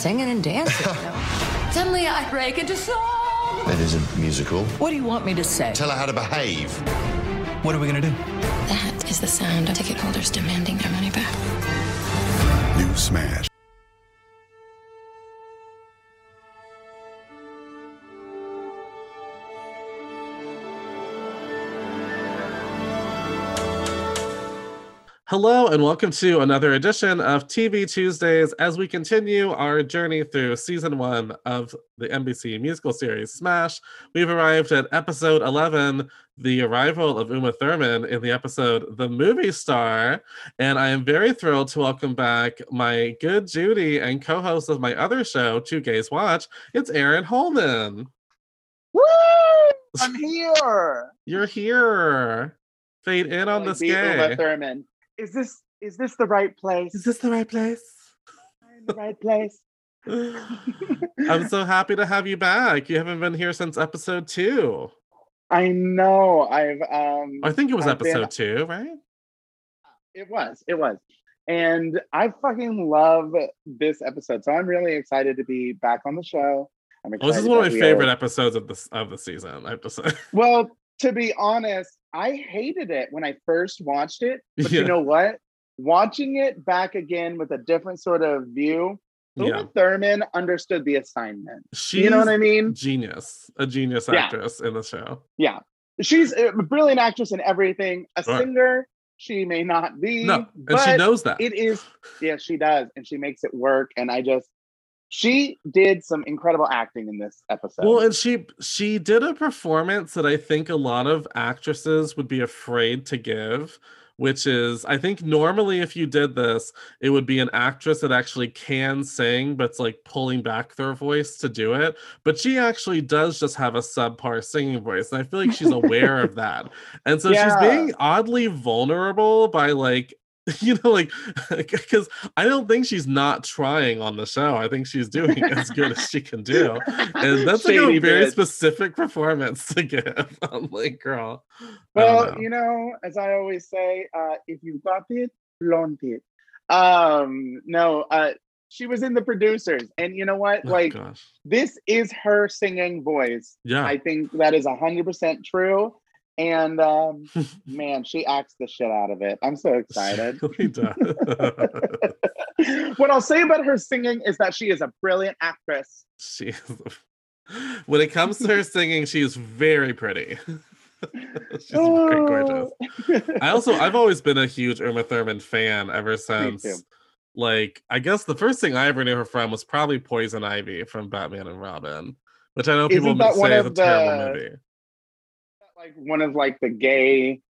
singing and dancing. you know? Suddenly I break into song. It is a musical. What do you want me to say? Tell her how to behave. What are we gonna do? That is the sound of ticket holders demanding their money back. New Smash. Hello, and welcome to another edition of TV Tuesdays as we continue our journey through season one of the NBC musical series Smash. We've arrived at episode 11, the arrival of Uma Thurman in the episode The Movie Star. And I am very thrilled to welcome back my good Judy and co host of my other show, Two Gays Watch. It's Aaron Holman. Woo! I'm here. You're here. Fade in on this beat Uma. Thurman. Is this is this the right place? Is this the right place? I in the right place? I'm so happy to have you back. You haven't been here since episode two. I know. I've um. I think it was I've been- episode two, right? It was. It was. And I fucking love this episode. So I'm really excited to be back on the show. I'm excited Well, this is one of my favorite are- episodes of this of the season. I have to say. Well, to be honest, I hated it when I first watched it. But Yeah. you know what? Watching it back again with a different sort of view, Uma Yeah, Thurman understood the assignment. she's you know what I mean? genius, a genius Yeah. actress in the show. Yeah. She's a brilliant actress in everything. A Right. singer, she may not be. No, and but she knows that. it is. Yeah, she does. And she makes it work. And I just, she did some incredible acting in this episode. Well, and she she did a performance that I think a lot of actresses would be afraid to give, which is I think normally if you did this, it would be an actress that actually can sing, but's like pulling back their voice to do it. But she actually does just have a subpar singing voice, and I feel like she's aware of that. And so she's being oddly vulnerable by like you know like because i don't think she's not trying on the show i think she's doing as good as she can do and that's like a very specific performance to give i'm like girl well, know. you know, as I always say, uh, if you got it, flaunt it. Um, no, uh, she was in the producers. And you know what? Oh, like, gosh this is her singing voice. yeah I think that is a 100% true. And um, man, she acts the shit out of it. I'm so excited. She really does. what I'll say about her singing is that she is a brilliant actress. she is when it comes to her singing she is very pretty she's very gorgeous I also I've always been a huge Uma Thurman fan ever since like I guess the first thing I ever knew her from was probably Poison Ivy from Batman and Robin, which I know people Isn't that say is a of terrible movie. Like one of like the gay,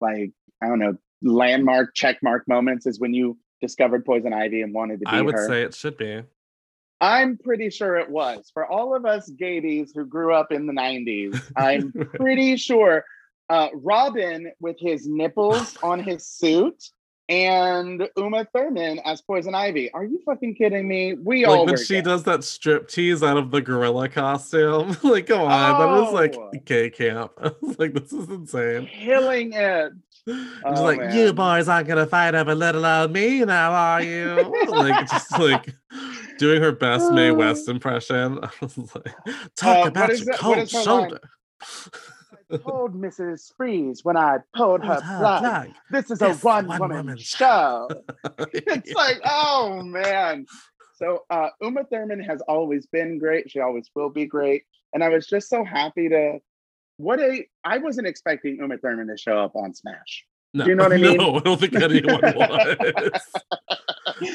like I don't know, landmark checkmark moments is when you discovered Poison Ivy and wanted to be I would her. say it should be. I'm pretty sure it was. For all of us gaybies who grew up in the 90s, I'm pretty sure uh, Robin with his nipples on his suit and Uma Thurman as Poison Ivy. Are you fucking kidding me? We all like when she gay. does that strip tease out of the gorilla costume. like, come on, that was Oh. like gay camp. I was like, this is insane. killing it. Just Oh, like, you boys aren't gonna fight over little old me now, are you? like just like doing her best Mae Oh. West impression. I was like, talk Uh, about your that- cold is her line? shoulder. I told Mrs. Freeze when I pulled her her plug. plug. This is This a one one woman woman show. it's like, oh man. So uh Uma Thurman has always been great. She always will be great. And I was just so happy to what a I wasn't expecting Uma Thurman to show up on Smash. No, Do you know what I mean? No, I don't think anyone was.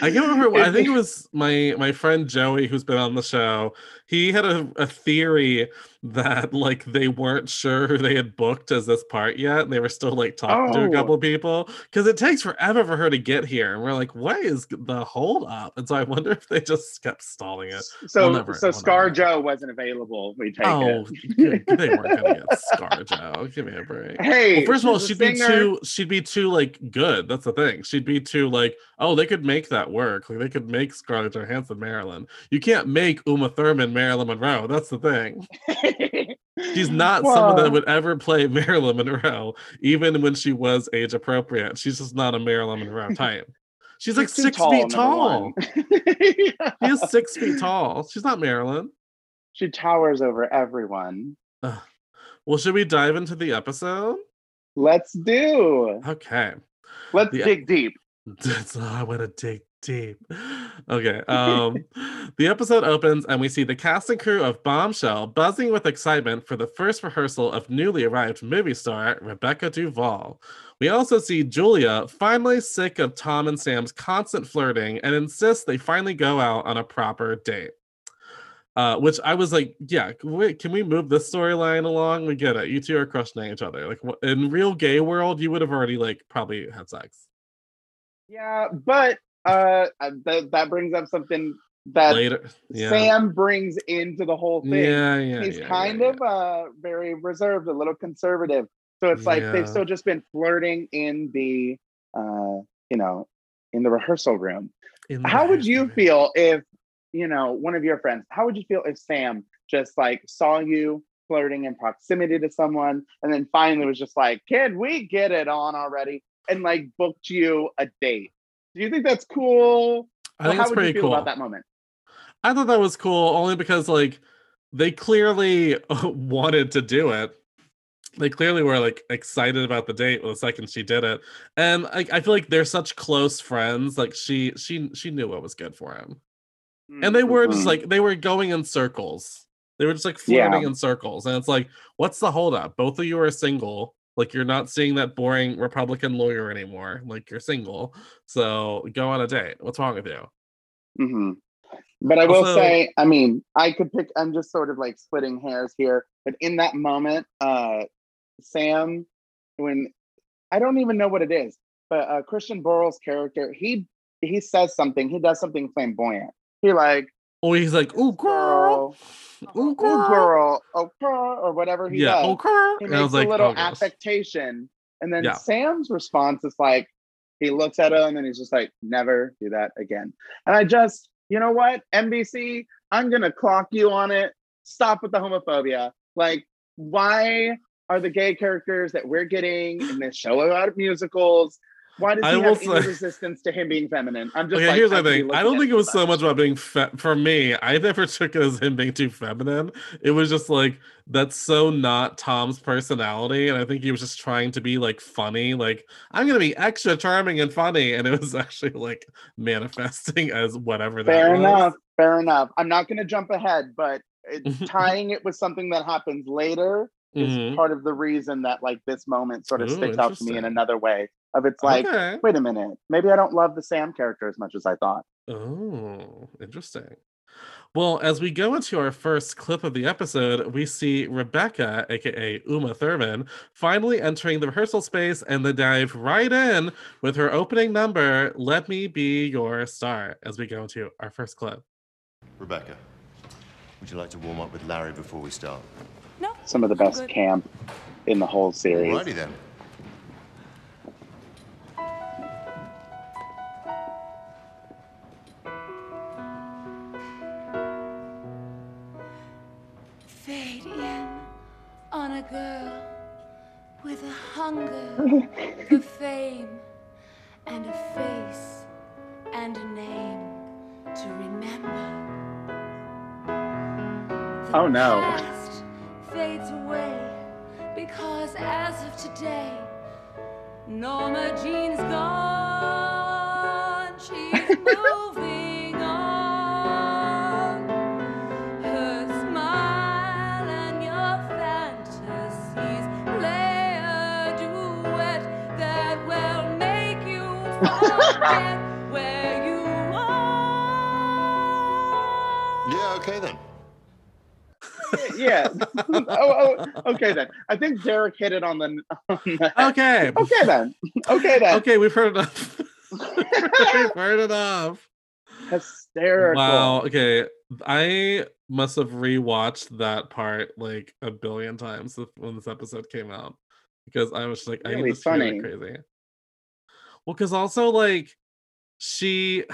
I can't remember. I think it was my my friend Joey who's been on the show. He had a, a theory that like they weren't sure who they had booked as this part yet, and they were still like talking to a Oh. couple people because it takes forever for her to get here. And we're like, what is the hold up? And so I wonder if they just kept stalling it. So never- so we'll Scar. Joe wasn't available. We take Oh, it. they weren't gonna get ScarJo. Give me a break. Hey, Well, first of all, she'd be singer. too she'd be too like good. That's the thing. She'd be too like, oh, they could make that work. Like they could make Scarlett Johansson Marilyn. You can't make Uma Thurman Marilyn Monroe. That's the thing. She's not someone that would ever play Marilyn Monroe, even when she was age appropriate. She's just not a Marilyn Monroe type. She's like six tall, feet tall. one. She is six feet tall. She's not Marilyn. she towers over everyone. Well, should we dive into the episode? Let's do. Okay. Let's The- dig deep. That's all I want to dig deep. Okay. Um the episode opens and we see the cast and crew of Bombshell buzzing with excitement for the first rehearsal of newly arrived movie star Rebecca Duvall. We also see Julia finally sick of Tom and Sam's constant flirting and insists they finally go out on a proper date. Uh, which I was like, yeah, wait, can we move this storyline along? We get it. You two are crushing each other. Like in real gay world, you would have already like probably had sex. Yeah, but uh, uh, that that brings up something that later. Yeah. Sam brings into the whole thing. yeah, yeah. He's yeah, kind yeah, of uh very reserved, a little conservative. So it's like they've still just been flirting in the uh, you know, in the rehearsal room. the How would you room. feel if, you know, one of your friends, how would you feel if Sam just like saw you flirting in proximity to someone and then finally was just like, can we get it on already? And like booked you a date. Do you think that's cool? I think how it's would pretty you feel cool. about that moment? I thought that was cool only because like they clearly wanted to do it. They clearly were like excited about the date the second she did it, and I, I feel like they're such close friends. Like she she she knew what was good for him, and they were just Mhm. like they were going in circles. They were just like Yeah. in circles, and it's like, what's the holdup? Both of you are single. Like you're not seeing that boring Republican lawyer anymore. Like you're single, so go on a date. What's wrong with you? hmm But I will Also- say, I mean, I could pick. I'm just sort of like splitting hairs here, but in that moment, uh, Sam, when I don't even know what it is, but uh, Christian Borle's character, he he says something. He does something flamboyant. He like, Oh, he's like, "Ooh, girl, girl, ooh, oh girl." oh girl, or whatever he yeah, does. oh, girl. he And I makes was like, a little oh, affectation, and then Yeah. Sam's response is like, he looks at him and he's just like, never do that again. And I just, you know what, NBC, I'm gonna clock you on it. Stop with the homophobia. Like, why are the gay characters that we're getting in this show about musicals? Why does he will have any say- resistance to him being feminine? I'm just Okay, like, here's the I thing. I don't think it was so much about being fe- for me. I never took it as him being too feminine. It was just like that's so not Tom's personality, and I think he was just trying to be like funny. Like I'm gonna be extra charming and funny, and it was actually like manifesting as whatever Fair was. enough. Fair enough. I'm not going to jump ahead, but it, tying it with something that happens later is Mhm. part of the reason that like this moment sort of Ooh, sticks out to me in another way. Of it's like, okay. wait a minute, maybe I don't love the Sam character as much as I thought. Oh, interesting. Well, as we go into our first clip of the episode, we see Rebecca, aka Uma Thurman, finally entering the rehearsal space and they dive right in with her opening number, Let Me Be Your Star, as we go into our first clip. Rebecca, would you like to warm up with Larry before we start? No. Some of the best camp in the whole series. Alrighty then. On a girl with a hunger for fame and a face and a name to remember. The Oh, no. Past fades away because as of today, Norma Jean's gone. She's moving Yeah, okay then. yeah. oh, oh, okay then. I think Derek hit it on the. On the Okay. okay then. Okay then. Okay, we've heard enough. we've heard enough. Hysterical. Wow. Okay. I must have rewatched that part like a billion times when this episode came out because I was just like, I need to hear funny. that crazy. Well, because also like she,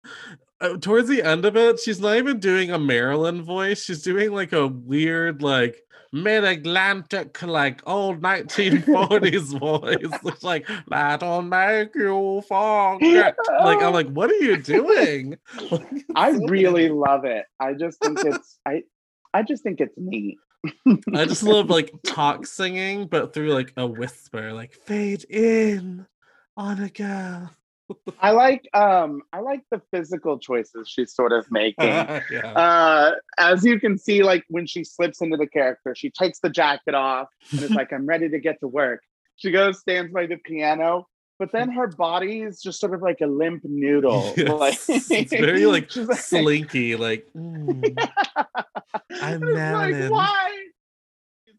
uh, towards the end of it, she's not even doing a Marilyn voice. She's doing like a weird, like mid Atlantic, like old 1940s voice. It's like, that'll make you forget. Like, I'm like, what are you doing? I really love it. I just think it's I I just think it's neat. I just love like talk singing, but through like a whisper, like fade in on a girl. I like um I like the physical choices she's sort of making. yeah. uh as you can see like when she slips into the character she takes the jacket off and it's like i'm ready to get to work she goes stands by the piano but then her body is just sort of like a limp noodle Yes. like it's very like like- slinky, like mm, I'm It's like, why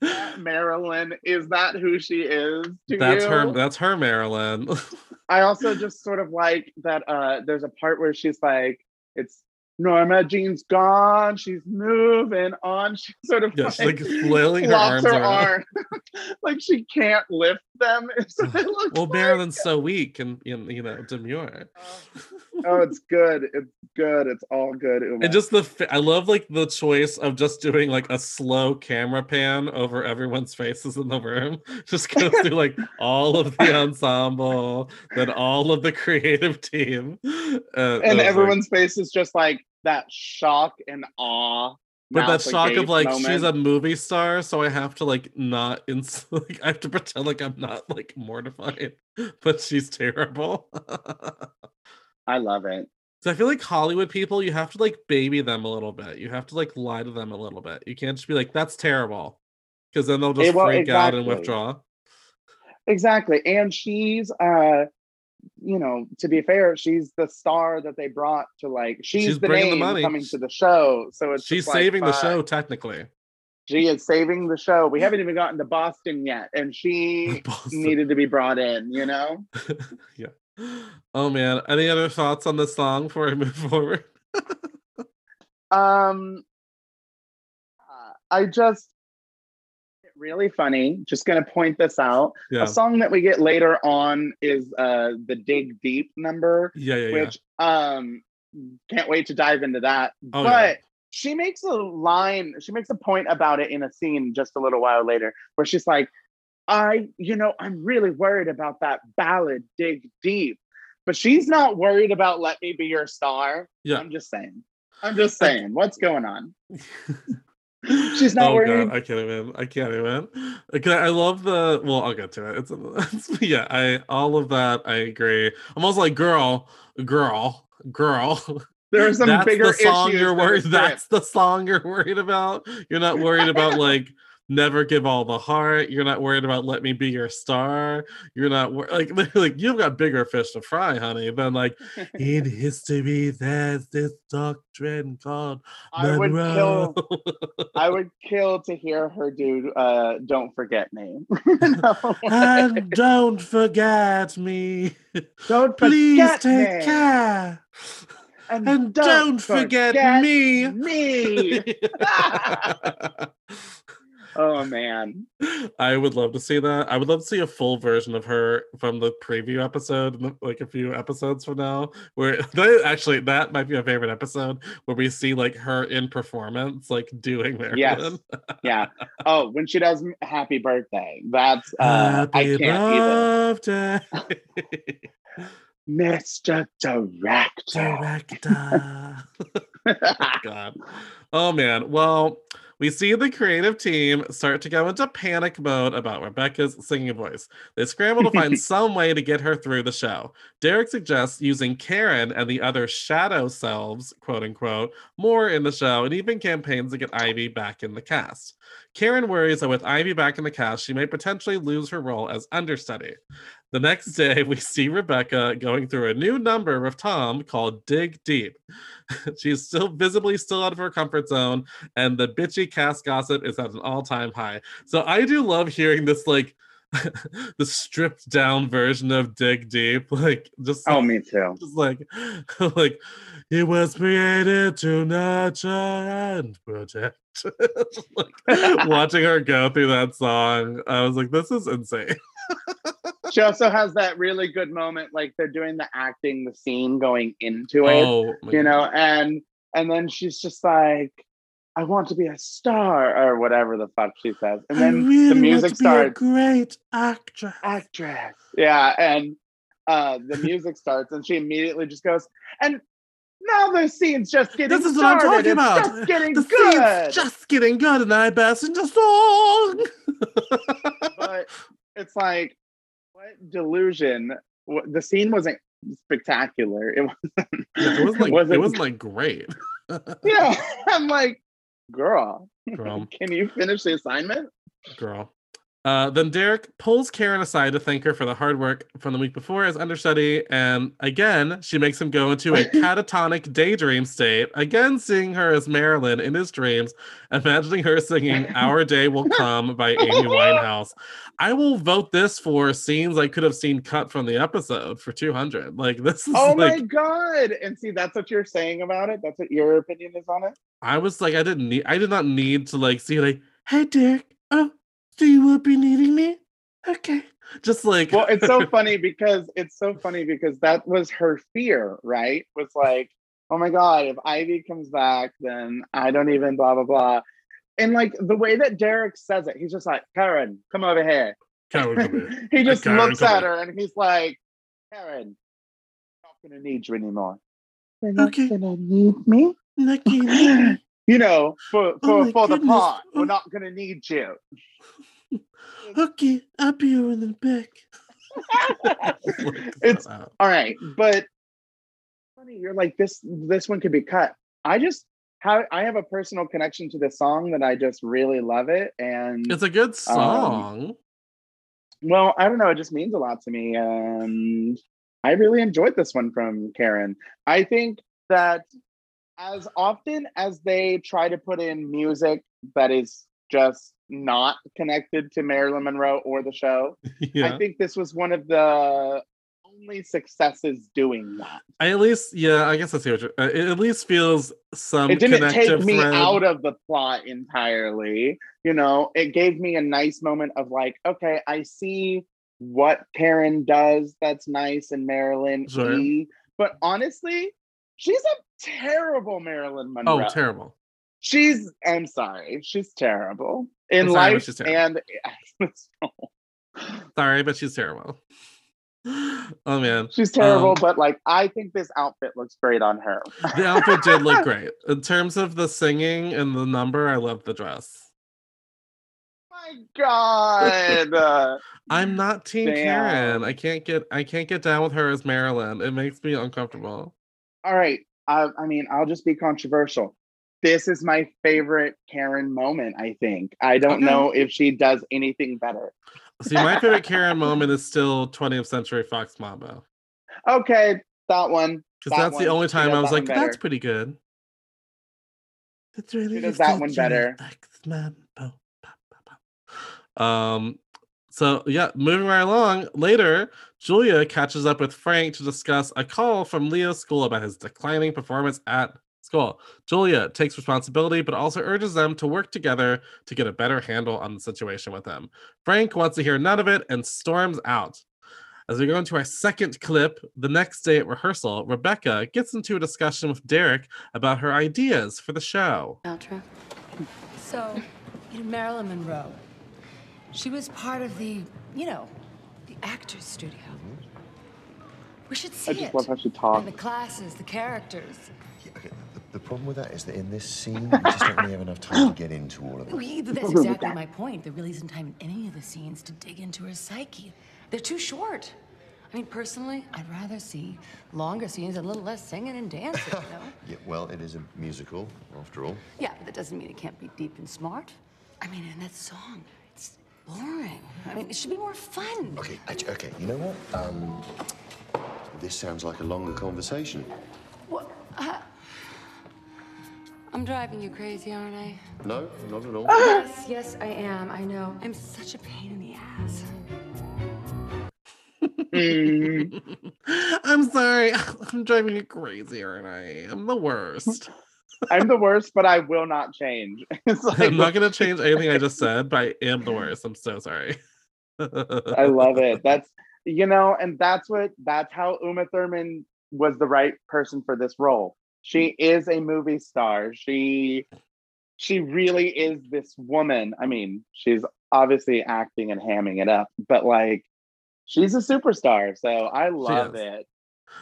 marilyn is that who she is to that's you? her that's her Marilyn. I also just sort of like that uh there's a part where she's like it's Norma Jean's gone, she's moving on. She sort of yeah, she's like flailing her arms her arm. like she can't lift them. It's, it looks Well, like. Marilyn's so weak and and, you know demure. Oh, it's good. It's good. It's all good. Uma. And just the I love like the choice of just doing like a slow camera pan over everyone's faces in the room. Just goes through like all of the ensemble, then all of the creative team, uh, and was, like- everyone's face is just like that shock and awe. But that shock of like she's a movie star, so I have to like not ins- like I have to pretend like I'm not like mortified, but she's terrible. I love it. So I feel like Hollywood people, you have to like baby them a little bit. You have to like lie to them a little bit. You can't just be like, "That's terrible," because then they'll just Eh, well, freak out and withdraw. Exactly. And she's uh you know, to be fair, she's the star that they brought to like she's, She's the bringing the money. coming to the show. So it's She's just like, saving the show technically. She is saving the show. We haven't even gotten to Boston yet, and she Boston. needed to be brought in, you know? yeah. Oh man, any other thoughts on this song before I move forward? Um uh, I just really funny. Just gonna point this out. Yeah. A song that we get later on is uh the Dig Deep number, Yeah, yeah, which um can't wait to dive into that. Oh, but she makes a line, she makes a point about it in a scene just a little while later where she's like, I, you know, I'm really worried about that ballad, Dig Deep. But she's not worried about Let Me Be Your Star. Yeah. I'm just saying. I'm just saying. What's going on? She's not oh, worried. God, I can't even. I can't even. Okay, I love the. Well, I'll get to it. It's, it's yeah. I all of that. I agree. I'm also like, girl, girl, girl. There are some that's bigger the song issues you're worried. That's the song you're worried about. You're not worried about like never give all the heart. You're not worried about let me be your star. You're not wor- like like you've got bigger fish to fry, honey. Than like in history, there's this doctrine called I would kill I would kill to hear her do uh Don't Forget Me. No and don't forget me. don't Please forget take me. care. And, And don't forget me. me. Oh man. I would love to see that. I would love to see a full version of her from the preview episode, like a few episodes from now. Where that, actually, that might be my favorite episode, where we see like her in performance, like doing Yes. Marilyn. Yeah. Oh, when she does Happy Birthday. That's uh I can't even. birthday, Mr. Director. director. God. Oh man. Well, we see the creative team start to go into panic mode about Rebecca's singing voice. They scramble to find some way to get her through the show. Derek suggests using Karen and the other shadow selves, quote unquote, more in the show and even campaigns to get Ivy back in the cast. Karen worries that with Ivy back in the cast, she may potentially lose her role as understudy. The next day, we see Rebecca going through a new number with Tom called Dig Deep. She's still visibly still out of her comfort zone, and the bitchy cast gossip is at an all-time high. So I do love hearing this like the stripped down version of Dig Deep, like just Oh, me too. just like like it was created to nurture and protect. Like watching her go through that song, I was like, this is insane. She also has that really good moment, like they're doing the acting, the scene going into it, Oh, you God. know, and and then she's just like, I want to be a star or whatever the fuck she says. And then really the music to be a starts. great actress. Actress. Yeah. And uh the music starts and she immediately just goes, and now the scene's just getting This is what I'm started. talking It's just getting the good. scene's just getting good, and I burst into song. but it's like delusion the scene wasn't spectacular it wasn't it was like wasn't, was like great. yeah i'm like girl Girl. can you finish the assignment Girl. Uh, then Derek pulls Karen aside to thank her for the hard work from the week before as understudy, and again she makes him go into a catatonic daydream state. Again, seeing her as Marilyn in his dreams, imagining her singing "Our Day Will Come" by Amy Winehouse. I will vote this for scenes I could have seen cut from the episode for two hundred. Like this is oh like my god and see that's what you're saying about it that's what your opinion is on it I was like I didn't need I did not need to like see like hey Derek oh so you will be needing me okay just like well it's so funny because it's so funny because that was her fear right was like oh my god if ivy comes back then i don't even blah blah blah and like the way that derek says it he's just like karen come over here Karen, come here. he just Karen, looks come at here. her and he's like karen I'm not gonna need you anymore you're not Okay. gonna need me Lucky me. you know for Oh for, my for the goodness. pot Oh. we're not gonna need you okay I'll be here in the back It's- Wow. all right but funny you're like this this one could be cut i just have i have a personal connection to this song that i just really love it and it's a good um, song well i don't know it just means a lot to me and i really enjoyed this one from karen i think that as often as they try to put in music that is just not connected to marilyn monroe or the show yeah i think this was one of the only successes doing that I at least yeah I guess I see what uh, it at least feels some it didn't take me thread. out of the plot entirely you know it gave me a nice moment of like okay i see what karen does that's nice and marilyn Sure. E, but honestly she's a terrible marilyn monroe. oh terrible. She's i'm sorry she's terrible in sorry, life she's terrible. and sorry but she's terrible. Oh man. She's terrible Um, but like i think this outfit looks great on her. The outfit did look great. In terms of the singing and the number i love the dress. My god. Uh, i'm not team Damn. karen i can't get i can't get down with her as marilyn. It makes me uncomfortable all right I, I mean i'll just be controversial. This is my favorite karen moment i think. I don't Okay. know if she does anything better. See my favorite karen moment is still 20th century fox mambo. Okay that one because That that's the only time i was like that's pretty good. That's really She does that one better. Um so yeah moving right along. Later julia catches up with frank to discuss a call from leo's school about his declining performance at school julia takes responsibility but also urges them to work together to get a better handle on the situation with him frank wants to hear none of it and storms out as we go into our second clip, the next day at rehearsal, Rebecca gets into a discussion with Derek about her ideas for the show. Outro. So, you know, Marilyn Monroe, she was part of the, you know, the actors studio. Mm-hmm. We should see i just it. love how she And the classes, the characters. Yeah, okay. The, the problem with that is that in this scene, we just don't really have enough time to get into all of it. We, that's exactly my point. There really isn't time in any of the scenes to dig into her psyche. They're too short. I mean, personally, I'd rather see longer scenes and a little less singing and dancing, you know? Yeah, well, it is a musical, after all. yeah, but that doesn't mean it can't be deep and smart. I mean, and that song, it's boring. I mean, it should be more fun. Okay, actu- okay, you know what? Um, this sounds like a longer conversation. What? Uh, I'm driving you crazy, aren't I? No, not at all. Yes, yes, I am. I know. I'm such a pain in the ass. I'm sorry, I'm driving you crazy, aren't I? I'm the worst. I'm the worst but i will not change it's like I'm not gonna change anything I just said, but I am the worst. I'm so sorry. I love it. That's you know, and that's what that's how Uma Thurman was the right person for this role. She is a movie star. She she really is this woman. I mean, she's obviously acting and hamming it up, but like she's a superstar. So I love it.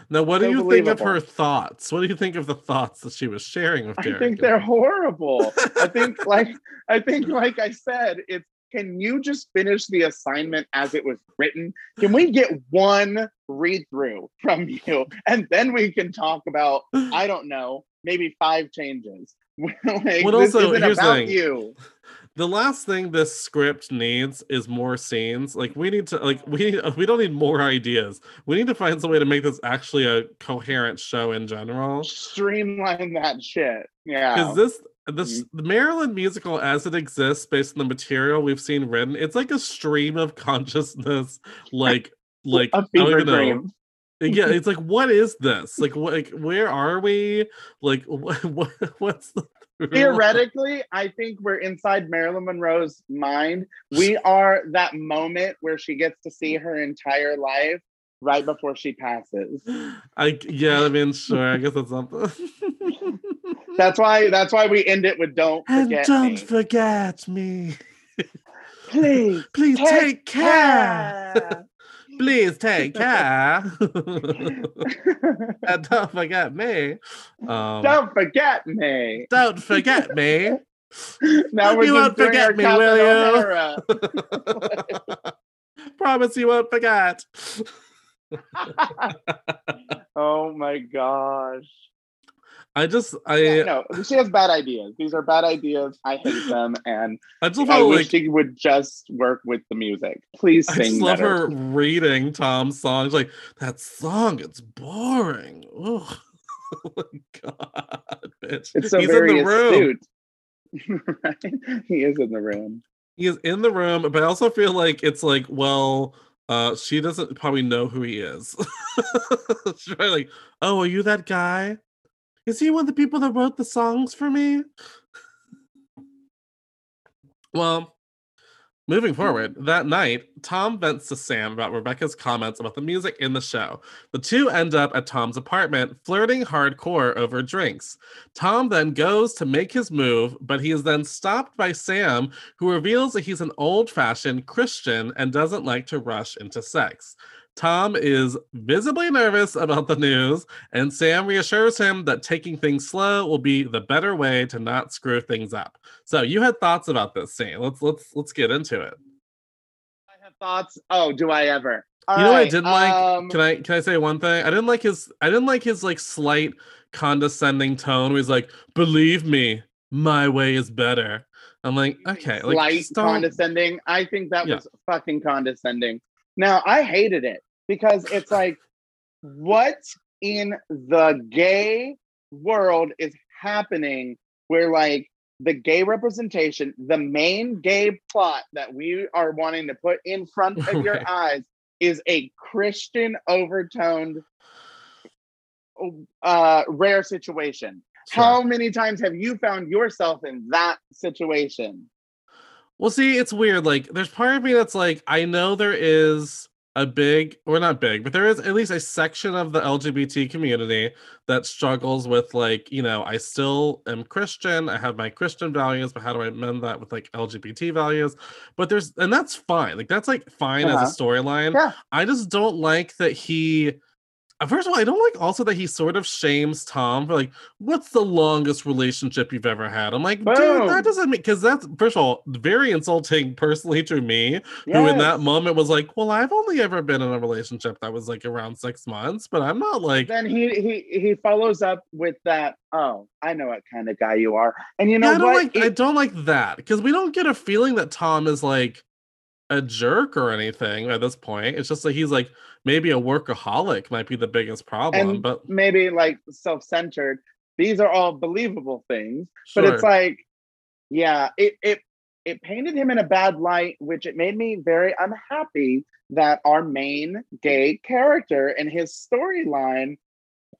Now, what do you think of her thoughts? What do you think of the thoughts that she was sharing with I think they're horrible. I think like I think like I said, it's can you just finish the assignment as it was written? Can we get one read through from you and then we can talk about I don't know, maybe five changes. like, Well, also, here's the thing. you. The last thing this script needs is more scenes. Like we need to like we need, we don't need more ideas. We need to find some way to make this actually a coherent show in general. Streamline that shit. Yeah. Because this this Mm-hmm. the Marilyn musical as it exists based on the material we've seen written, it's like a stream of consciousness, like like a fever dream. Yeah, it's like what is this? Like what like where are we? Like what, what what's the? Theoretically, I think we're inside Marilyn Monroe's mind. We are that moment where she gets to see her entire life right before she passes. I yeah, I mean sure, I guess that's something. That's why that's why we end it with don't and forget don't me. forget me. Please Please take, take care. care. Please take care. and don't forget me. Um, don't forget me. don't forget me. Now we're You won't forget me, will you? Promise you won't forget. oh my gosh. I just I Yeah, no, she has bad ideas. These are bad ideas. I hate them, and I just I wish like she would just work with the music. Please I just love better. her reading Tom's songs. Like that song, it's boring. Ugh. oh my god, bitch. It's so He's very in the room. astute. right? He is in the room. He is in the room, but I also feel like it's like, well, uh, she doesn't probably know who he is. She's probably like, oh, are you that guy? Is he one of the people that wrote the songs for me? well, moving forward, that night, Tom vents to Sam about Rebecca's comments about the music in the show. The two end up at Tom's apartment, flirting hardcore over drinks. Tom then goes to make his move, but he is then stopped by Sam, who reveals that he's an old fashioned Christian and doesn't like to rush into sex. Tom is visibly nervous about the news, and Sam reassures him that taking things slow will be the better way to not screw things up. So you had thoughts about this scene. Let's let's let's get into it. I have thoughts. Oh, do I ever? All you know what I didn't like? um, Can I can I say one thing? I didn't like his I didn't like his like slight condescending tone where he's like, believe me, my way is better. I'm like, okay, like slight condescending. I think that Yeah. was fucking condescending. Now I hated it because it's like, what in the gay world is happening where like the gay representation, the main gay plot that we are wanting to put in front of your eyes is a Christian overtoned uh rare situation. Sure. How many times have you found yourself in that situation? Well, see, it's weird. Like, there's part of me that's like, I know there is a big, or not big, but there is at least a section of the LGBT community that struggles with, like, you know, I still am Christian. I have my Christian values, but how do I amend that with like LGBT values? But there's, and that's fine. Like, that's like fine Uh-huh. as a storyline. Yeah. I just don't like that he. Uh, First of all, I don't like also that he sort of shames Tom for like, what's the longest relationship you've ever had? I'm like, dude, that doesn't mean because that's first of all very insulting personally to me, who in that moment was like, well, I've only ever been in a relationship that was like around six months, but I'm not like, then he he he follows up with that oh i know what kind of guy you are. And you know yeah, I don't what? like, I don't like that because we don't get a feeling that Tom is like a jerk or anything at this point. It's just like he's like maybe a workaholic might be the biggest problem, and but maybe like self-centered these are all believable things but it's like yeah it it it painted him in a bad light which it made me very unhappy that our main gay character and his storyline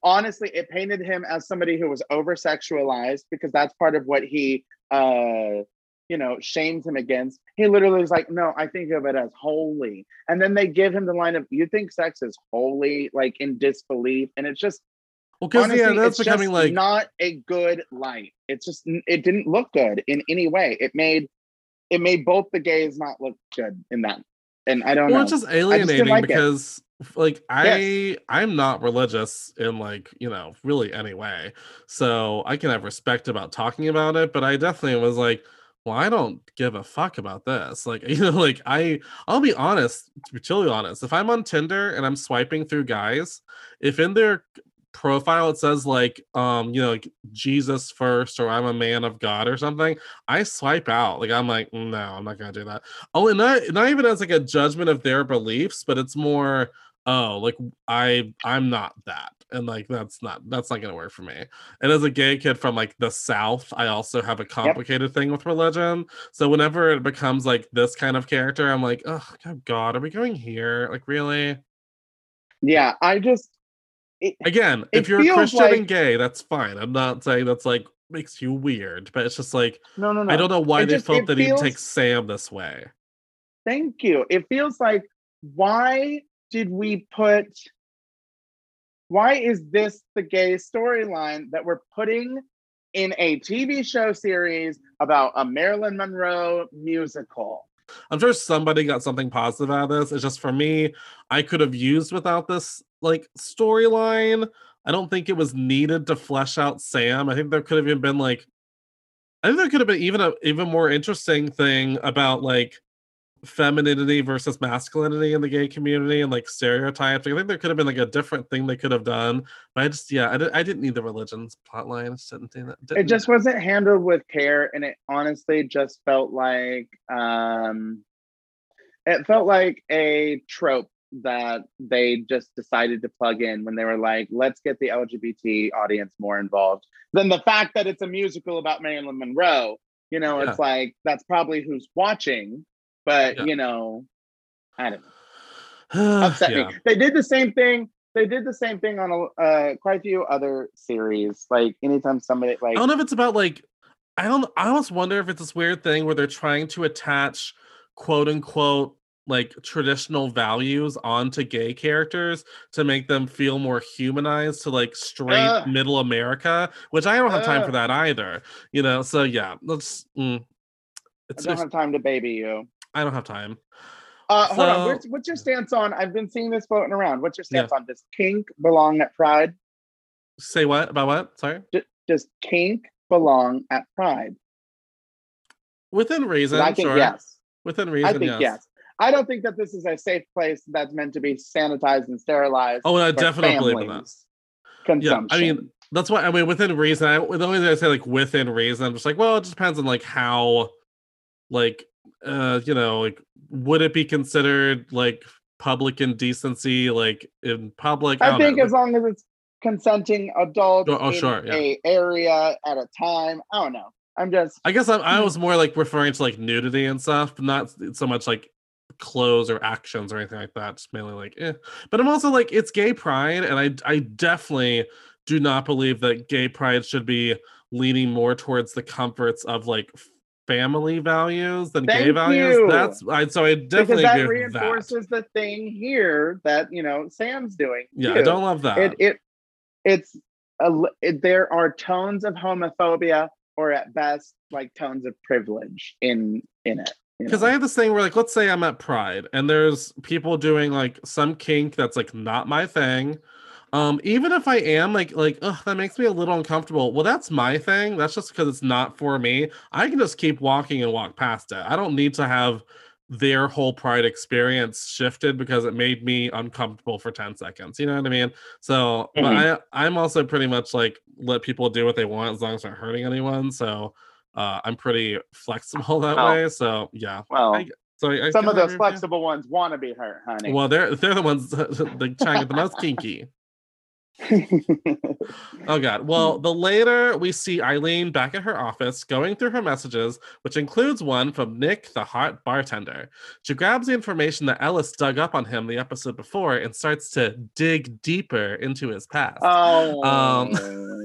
honestly it painted him as somebody who was over sexualized because that's part of what he uh you know, shames him against. He literally is like, no, I think of it as holy. And then they give him the line of, you think sex is holy, like in disbelief. And it's just, Well, because yeah, that's it's becoming just like not a good light. It's just, it didn't look good in any way. It made, it made both the gays not look good in that. And I don't well, know. it's just alienating like it. because like I I'm not religious in like you know really any way, so I can have respect about talking about it. But I definitely was like, well, I don't give a fuck about this. Like you know, like I I'll be honest, to be totally honest. If I'm on Tinder and I'm swiping through guys, if in their profile it says like um you know like jesus first or i'm a man of god or something i swipe out like i'm like no i'm not gonna do that oh and not, not even as like a judgment of their beliefs but it's more oh like i i'm not that and like that's not that's not gonna work for me. And as a gay kid from like the south i also have a complicated thing with religion. So whenever it becomes like this kind of character i'm like oh god are we going here? Like really? Yeah, I just, it, again if you're a christian like- and gay that's fine. I'm not saying that's like makes you weird but it's just like no, no, no. i don't know why It they just- felt that he'd take sam this way. Thank you. It feels like why did we put why is this the gay storyline that we're putting in a TV show series about a Marilyn Monroe musical? i'm sure somebody got something positive out of this. It's just for me i could have used without this like storyline. I don't think it was needed to flesh out sam. I think there could have even been like i think there could have been even a even more interesting thing about like femininity versus masculinity in the gay community and like stereotypes. I think there could have been like a different thing they could have done, but I just yeah, I, did, I didn't need the religions plotline. I just didn't think that. It didn't- just wasn't handled with care and it honestly just felt like um it felt like a trope that they just decided to plug in when they were like, let's get the LGBT audience more involved. Then the fact that it's a musical about Marilyn Monroe, you know, it's like that's probably who's watching, but Yeah. you know, I don't know. Upset yeah. me. They did the same thing. They did the same thing on a, uh, quite a few other series. Like anytime somebody like I don't know if it's about like I don't I almost wonder if it's this weird thing where they're trying to attach quote unquote like traditional values onto gay characters to make them feel more humanized to like straight Ugh. middle America, which I don't have time for that either. You know, so yeah, let's mm, I don't have time to baby you. I don't have time. Uh, hold on. Where's, what's your stance on? I've been seeing this floating around. What's your stance on? Does kink belong at Pride? Say what about what? Sorry. D- does kink belong at Pride? Within reason, I think sure. yes. Within reason, I think yes. yes. I don't think that this is a safe place that's meant to be sanitized and sterilized. Oh, I definitely believe in that. families' Yeah, I mean, that's why I mean within reason. I, the only thing I say like within reason, I'm just like, well, it just depends on like how, like, uh, you know, like would it be considered like public indecency, like in public? I don't think know. as long as it's consenting adults Oh, oh, in sure, yeah. a area at a time. I don't know. I'm just I guess I, I Hmm. was more like referring to like nudity and stuff, but not so much like clothes or actions or anything like that. Just mainly like, eh. But I'm also like, it's gay pride, and I I definitely do not believe that gay pride should be leaning more towards the comforts of like family values than gay values. you. That's I so I because definitely that with that. reinforces the thing here that you know Sam's doing. Yeah, I don't love that. it it it's a, it, there are tones of homophobia or at best like tones of privilege in in it you because know? I have this thing where, like, let's say I'm at Pride and there's people doing like some kink that's like not my thing. Um, even if I am like, like, ugh, that makes me a little uncomfortable. Well, that's my thing. That's just because it's not for me. I can just keep walking and walk past it. I don't need to have their whole Pride experience shifted because it made me uncomfortable for 10 seconds. You know what I mean? So, but I, I'm also pretty much like let people do what they want as long as they're hurting anyone. So, uh, I'm pretty flexible that Well, way. So, yeah. well I- So I, I some kinda those you. flexible ones want to be hurt honey Well, they're they're the ones that they try and get the most kinky. Oh god. Well, the later we see Eileen back at her office going through her messages, which includes one from Nick, the hot bartender. She grabs the information that Ellis dug up on him the episode before and starts to dig deeper into his past. oh. Um,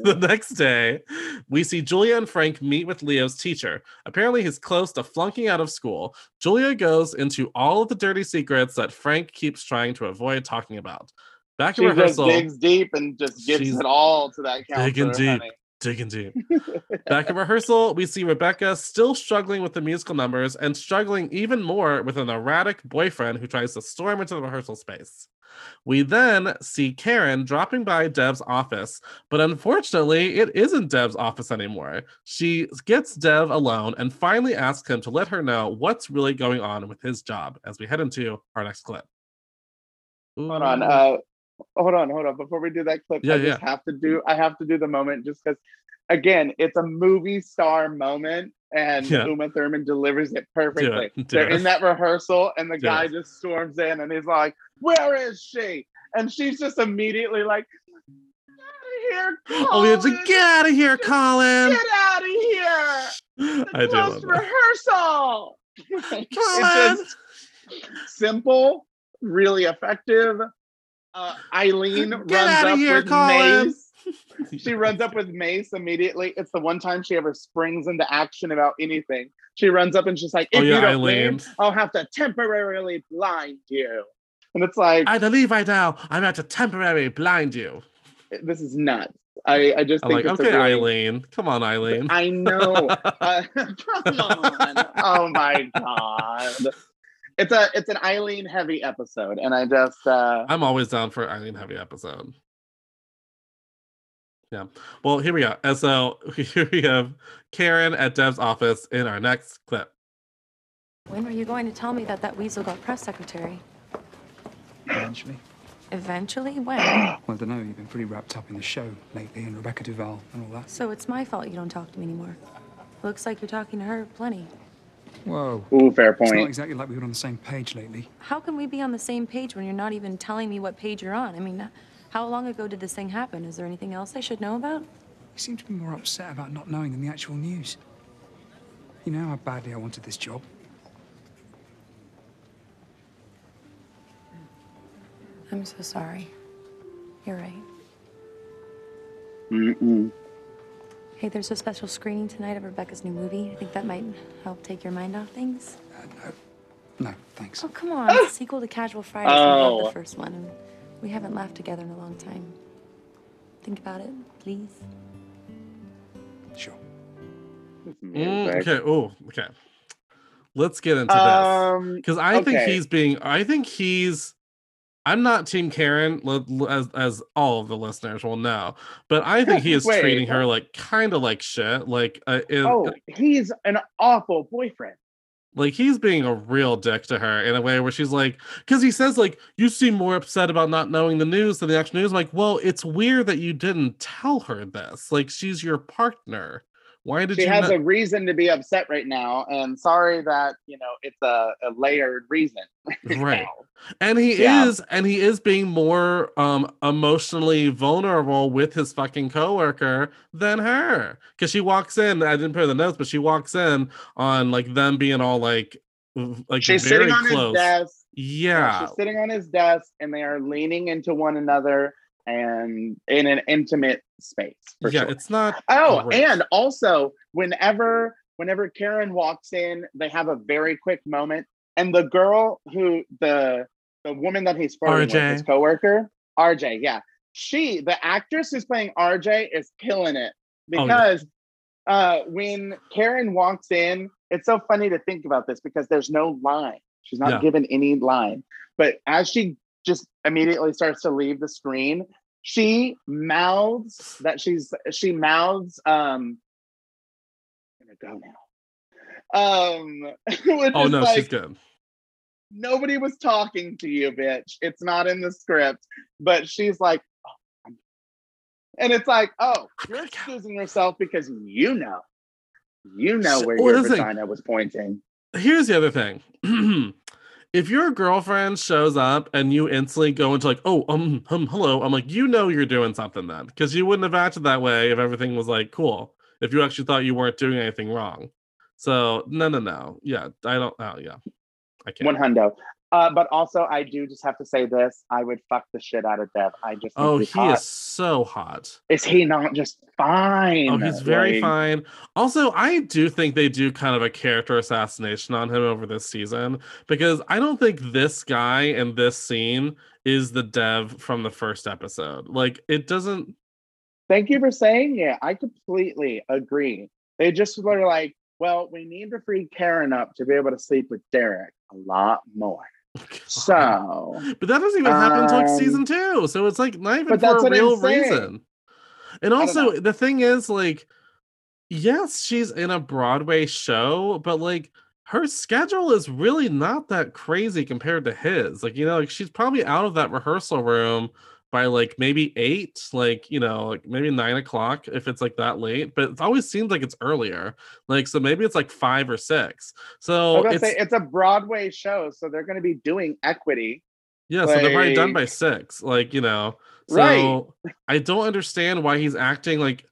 The next day, we see Julia and Frank meet with Leo's teacher. Apparently, he's close to flunking out of school. Julia goes into all of the dirty secrets that Frank keeps trying to avoid talking about. Back she in rehearsal, digs deep and just gives it all to that digging deep. honey. digging deep. Back in rehearsal, we see Rebecca still struggling with the musical numbers and struggling even more with an erratic boyfriend who tries to storm into the rehearsal space. We then see Karen dropping by Dev's office, but unfortunately, it isn't Dev's office anymore. She gets Dev alone and finally asks him to let her know what's really going on with his job as we head into our next clip. Hold on. Ooh. Uh, hold on. Hold on. Before we do that clip, Yeah, I just have to do. I have to do the moment just because. Again, it's a movie star moment, and Yeah. Uma Thurman delivers it perfectly. do They're in that rehearsal, and the guy just storms in, and he's like, "Where is she?" And she's just immediately like, "Get out of here, Oh, we have to Colin! get out of here, Colin. Get out of here! I do love rehearsal." Colin. It's just simple, really effective. Uh, Eileen Get runs outta up here, with Colin. Mace. She runs up with Mace immediately. It's the one time she ever springs into action about anything. She runs up and she's like, Oh, yeah, you don't Eileen. leave, I'll have to temporarily blind you." And it's like, I believe right now I'm at to temporarily blind you. this is nuts. I, I just I'm think like, it's a okay, really- Eileen. Come on, Eileen. I know. Uh, come on. Oh my god. It's a it's an Eileen heavy episode, and I just uh I'm always down for Eileen heavy episode. Yeah. Well, here we go. And so here we have Karen at Dev's office in our next clip. When were you going to tell me that that weasel got press secretary? Eventually. Eventually? When? Well, I don't know. You've been pretty wrapped up in the show lately, and Rebecca Duval and all that. so it's my fault you don't talk to me anymore. Looks like you're talking to her plenty. Whoa. ooh, fair point. It's not point. exactly like we were on the same page lately. How can we be on the same page when you're not even telling me what page you're on? I mean, how long ago did this thing happen? Is there anything else I should know about? You seem to be more upset about not knowing than the actual news. You know how badly I wanted this job. I'm so sorry. You're right. Mm-mm. Hey, there's a special screening tonight of Rebecca's new movie. I think that might help take your mind off things. Uh, no. No, thanks. Oh, come on. It's a sequel to Casual Fridays. We love Oh. the first one, and we haven't laughed together in a long time. Think about it, please. Sure. Mm, okay. Oh, okay. Let's get into this. Um, Because I think he's being I think he's I'm not Team Karen, as as all of the listeners will know, but I think he is Wait, treating her like kind of like shit. Like, uh, it- oh, he's an awful boyfriend. like he's being a real dick to her in a way where she's like, because he says like, you seem more upset about not knowing the news than the actual news. I'm like, well, it's weird that you didn't tell her this. Like, she's your partner. Why did She has not- a reason to be upset right now, and sorry that you know it's a, a layered reason. right. now. and he Yeah. is and he is being more um emotionally vulnerable with his fucking coworker than her because she walks in i didn't put the notes but she walks in on like them being all like like She's very sitting on close his desk. yeah She's sitting on his desk, and they are leaning into one another and in an intimate space. For yeah sure. it's not Oh, great. and also whenever whenever Karen walks in, they have a very quick moment, and the girl who the the woman that he's flirting RJ. with, his coworker, RJ, yeah, she the actress who's playing RJ is killing it Oh, because uh, when Karen walks in, it's so funny to think about this because there's no line. She's not Yeah. given any line, but as she just immediately starts to leave the screen, she mouths that she's she mouths um I'm gonna go now. Um oh no like, she's good nobody was talking to you, bitch. It's not in the script. But she's like, oh, and it's like, oh, you're excusing yourself because you know, you know where well, your that's the thing. vagina was pointing. here's the other thing if your girlfriend shows up and you instantly go into like, oh, um, um, hello, I'm like, you know, you're doing something then, because you wouldn't have acted that way if everything was like cool. If you actually thought you weren't doing anything wrong. So no, no, no. Yeah, I don't. Oh, yeah, I can't. One hundo. Uh, but also, I do just have to say this: I would fuck the shit out of Dev. I just Oh, he hot. is so hot. Is he not just fine? Oh, he's very Like, fine. Also, I do think they do kind of a character assassination on him over this season because I don't think this guy in this scene is the dev from the first episode. Like, it doesn't. Thank you for saying it. I completely agree. They just were like, well, we need to free Karen up to be able to sleep with Derek a lot more. So, But that doesn't even happen until like Um, season two. So it's like not even but for that's a real reason. And also, the thing is, like, yes, she's in a Broadway show, but like her schedule is really not that crazy compared to his. Like, you know, like she's probably out of that rehearsal room by like maybe eight, like, you know, like maybe nine o'clock if it's like that late, but it always seems like it's earlier. Like, so maybe it's like five or six. So it's, say it's a Broadway show, so they're going to be doing equity. Yeah, so they're probably done by six. Like, you know. So Right. I don't understand why he's acting like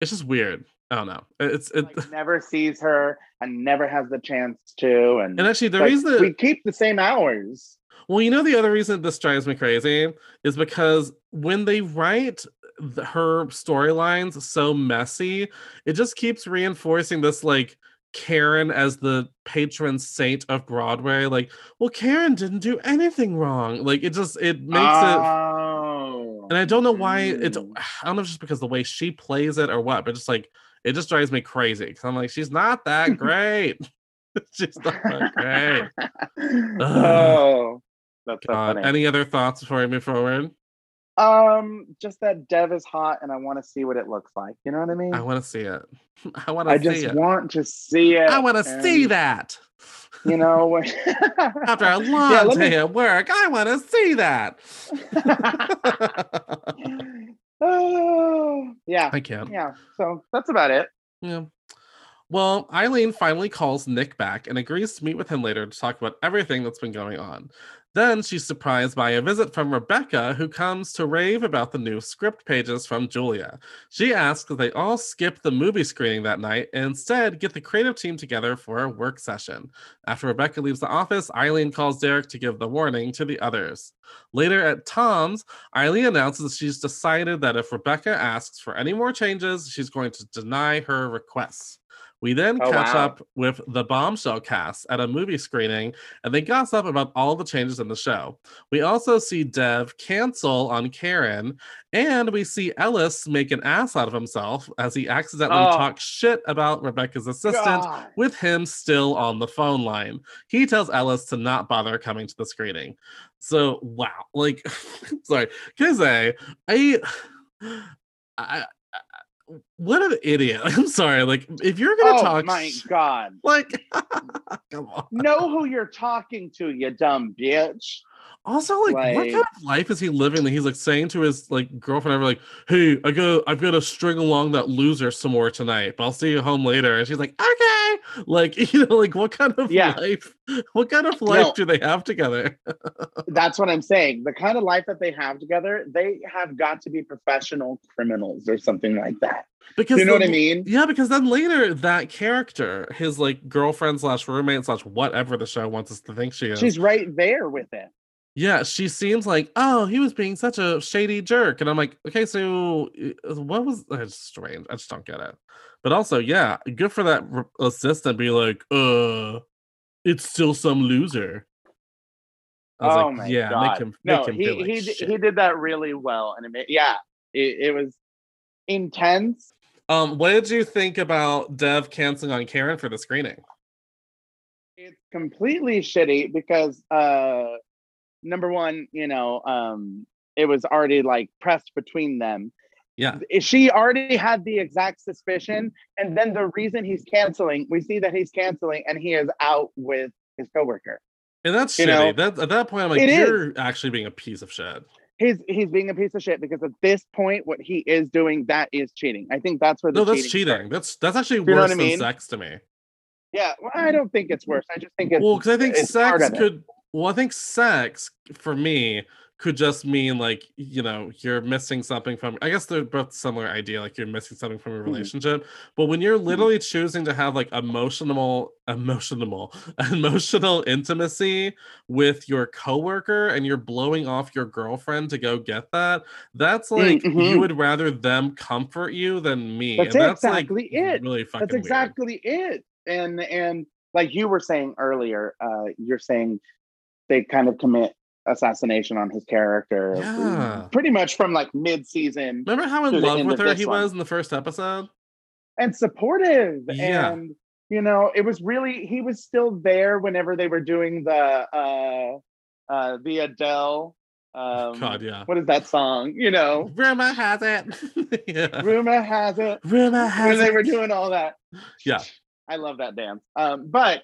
it's just weird. I don't know. It's it Like, never sees her and never has the chance to. And, and actually the like, reason that we keep the same hours. Well, you know the other reason this drives me crazy is because when they write th- her storylines so messy, it just keeps reinforcing this like Karen as the patron saint of Broadway. Like, well, Karen didn't do anything wrong. Like it just it makes it Oh. and I don't know why it's Mm. I don't know if it's just because the way she plays it or what, but just like it just drives me crazy because I'm like, she's not that great. she's not that great. oh, that's so God. funny. Any other thoughts before we move forward? um, just that Dev is hot, and I want to see what it looks like. You know what I mean? I want to see it. I want to see that I see just it. want to see it. I want to see that. You know, After a long Yeah, day me- at work, I want to see that. oh, yeah, I can't. yeah. So that's about it. Yeah. Well, Eileen finally calls Nick back and agrees to meet with him later to talk about everything that's been going on. Then she's surprised by a visit from Rebecca, who comes to rave about the new script pages from Julia. She asks that they all skip the movie screening that night and instead get the creative team together for a work session. After Rebecca leaves the office, Eileen calls Derek to give the warning to the others. Later at Tom's, Eileen announces she's decided that if Rebecca asks for any more changes, she's going to deny her requests. We then Oh, catch wow. up with the bombshell cast at a movie screening and they gossip about all the changes in the show. We also see Dev cancel on Karen, and we see Ellis make an ass out of himself as he accidentally Oh. talks shit about Rebecca's assistant God. with him still on the phone line. He tells Ellis to not bother coming to the screening. So wow, like sorry, Kize, I I, I what an idiot. I'm sorry. Like if you're gonna talk Oh talk my god! like come on. Know who you're talking to, you dumb bitch. Also, like, what kind of life is he living that he's like saying to his like girlfriend ever like, "Hey, I go I've got to string along that loser some more tonight, but I'll see you home later." And she's like, "Okay." Like, you know, like what kind of Yeah. life? What kind of life No. do they have together? That's what I'm saying. The kind of life that they have together, they have got to be professional criminals or something like that. Because You know what I mean? Yeah, because then later that character, his like girlfriend slash roommate slash whatever the show wants us to think she is. She's right there with it. Yeah, she seems like, oh, he was being such a shady jerk. And I'm like, okay, so uh, what was it's strange? I just don't get it. But also, yeah, good for that assistant be like, uh, it's still some loser. I was oh like, my yeah, god! make him make no, him he like he shit. he did that really well, and it made, yeah, it, it was intense. Um, what did you think about Dev canceling on Karen for the screening? It's completely shitty because uh, number one, you know, um, it was already like pressed between them. Yeah. She already had the exact suspicion, and then the reason he's canceling, we see that he's canceling, and he is out with his coworker. And that's You shitty. know, that, at that point, I'm like, it is. you're actually being a piece of shit. He's he's being a piece of shit because at this point, what he is doing that is cheating. I think that's where the No, that's cheating cheating. That's that's actually worse I than mean? sex to me. Yeah, well, I don't think it's worse. I just think it's Well, because I think sex could Well, I think sex for me could just mean like you know you're missing something from. I guess they're both similar idea, like you're missing something from a Mhm. relationship. But when you're literally choosing to have like emotional, emotional, emotional intimacy with your coworker, and you're blowing off your girlfriend to go get that, that's like you mhm. would rather them comfort you than me, That's and that's like exactly it. really fucking That's weird. exactly it. And and like you were saying earlier, uh, you're saying they kind of commit assassination on his character Yeah. pretty much from like mid-season Remember how in love with her he one. was in the first episode? and supportive Yeah. and you know it was really he was still there whenever they were doing the uh uh the adele um God, yeah. what is that song you know Rumor has it. yeah. rumor has it Rumor has it. when has they were doing all that Yeah. i love that dance um but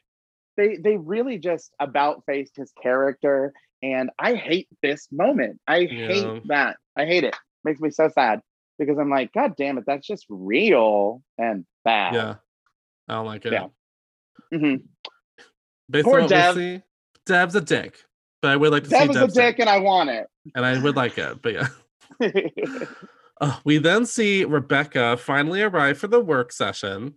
they they really just about faced his character and i hate this moment i Yeah. hate that i hate it makes me so sad because i'm like god damn it that's just real and bad Yeah. I don't like it. Yeah. Mhm. Based Poor on what Dev. we see, Dev's a dick. But I would like to see was a Dev's dick and i want it And I would like it, but yeah. Uh, we then see Rebecca finally arrive for the work session,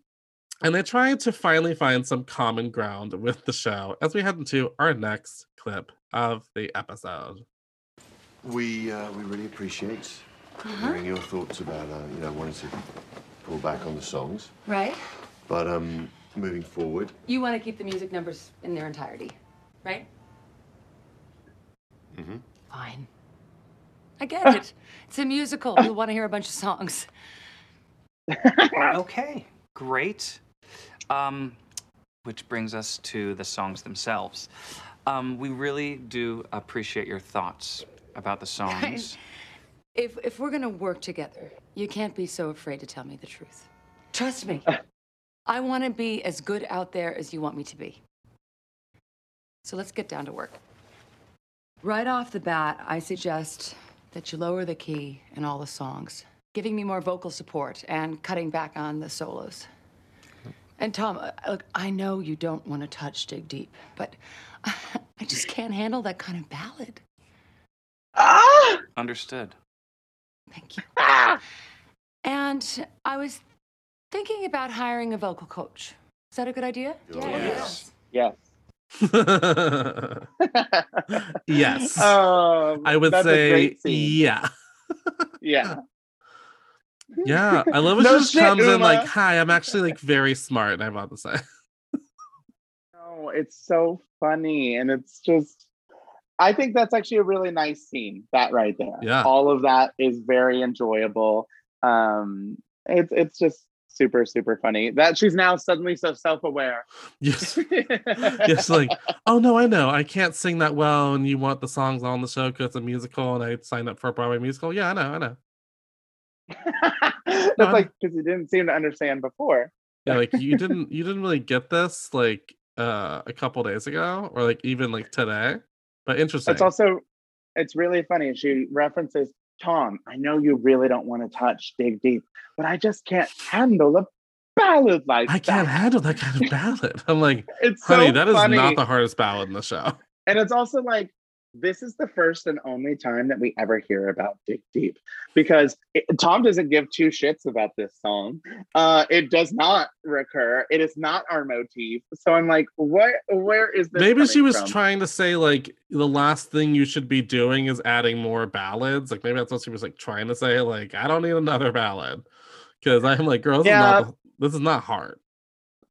and they try to finally find some common ground with the show as we head into our next clip of the episode. We uh, we really appreciate hearing your thoughts about uh, you know wanting to pull back on the songs, Right? but um, moving forward, You want to keep the music numbers in their entirety, right? Mm-hmm. Fine. I get it. It's a musical. You'll want to hear a bunch of songs. Okay, great. Um, which brings us to the songs themselves. Um, we really do appreciate your thoughts about the songs. If if we're gonna work together, you can't be so afraid to tell me the truth. Trust me. I want to be as good out there as you want me to be. So let's get down to work. Right off the bat, I suggest that you lower the key in all the songs, giving me more vocal support and cutting back on the solos. And Tom, uh, look, I know you don't want to touch Dig Deep, but I just can't handle that kind of ballad. ah! Understood. Thank you. Ah! And I was thinking about hiring a vocal coach. Is that a good idea? Yes. yes yes. um, I would say yeah. yeah Yeah. I love when No she just shit, comes in like, hi, I'm actually like very smart, and I'm about to say. no it's so funny and it's just i think that's actually a really nice scene that right there Yeah. all of that is very enjoyable um it's it's just super super funny that she's now suddenly so self-aware Yes. Yes, like, oh no, I know. I can't sing that well, and you want the songs on the show because it's a musical, and I signed up for a Broadway musical. Yeah, I know, I know. that's No, like because you didn't seem to understand before Yeah, like you didn't you didn't really get this like uh a couple days ago, or like even like today. But interesting. It's also it's really funny. She references Tom. I know you really don't want to touch dig deep, but I just can't handle a ballad like I can't that. handle that kind of ballad. I'm like, It's honey, so that is funny. not the hardest ballad in the show. And it's also like this is the first and only time that we ever hear about Dig Deep because it, Tom doesn't give two shits about this song. Uh, it does not recur. It is not our motif. So I'm like, what? Where is this? maybe she was from? trying to say like the last thing you should be doing is adding more ballads. Like maybe that's what she was like trying to say. Like I don't need another ballad because I'm like, girls, this, Yeah. is not, this is not hard.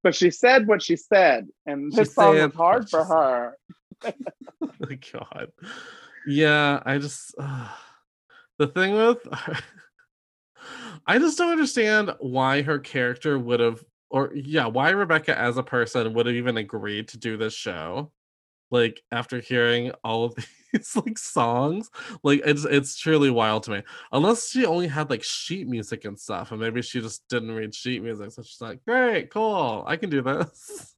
But she said what she said, and She this song said was hard for her. My God, yeah, I just uh, the thing with I just don't understand why her character would have, or yeah, why Rebecca as a person would have even agreed to do this show. Like after hearing all of these like songs, like it's it's truly wild to me. Unless she only had like sheet music and stuff, and maybe she just didn't read sheet music, so she's like, "Great, cool, I can do this."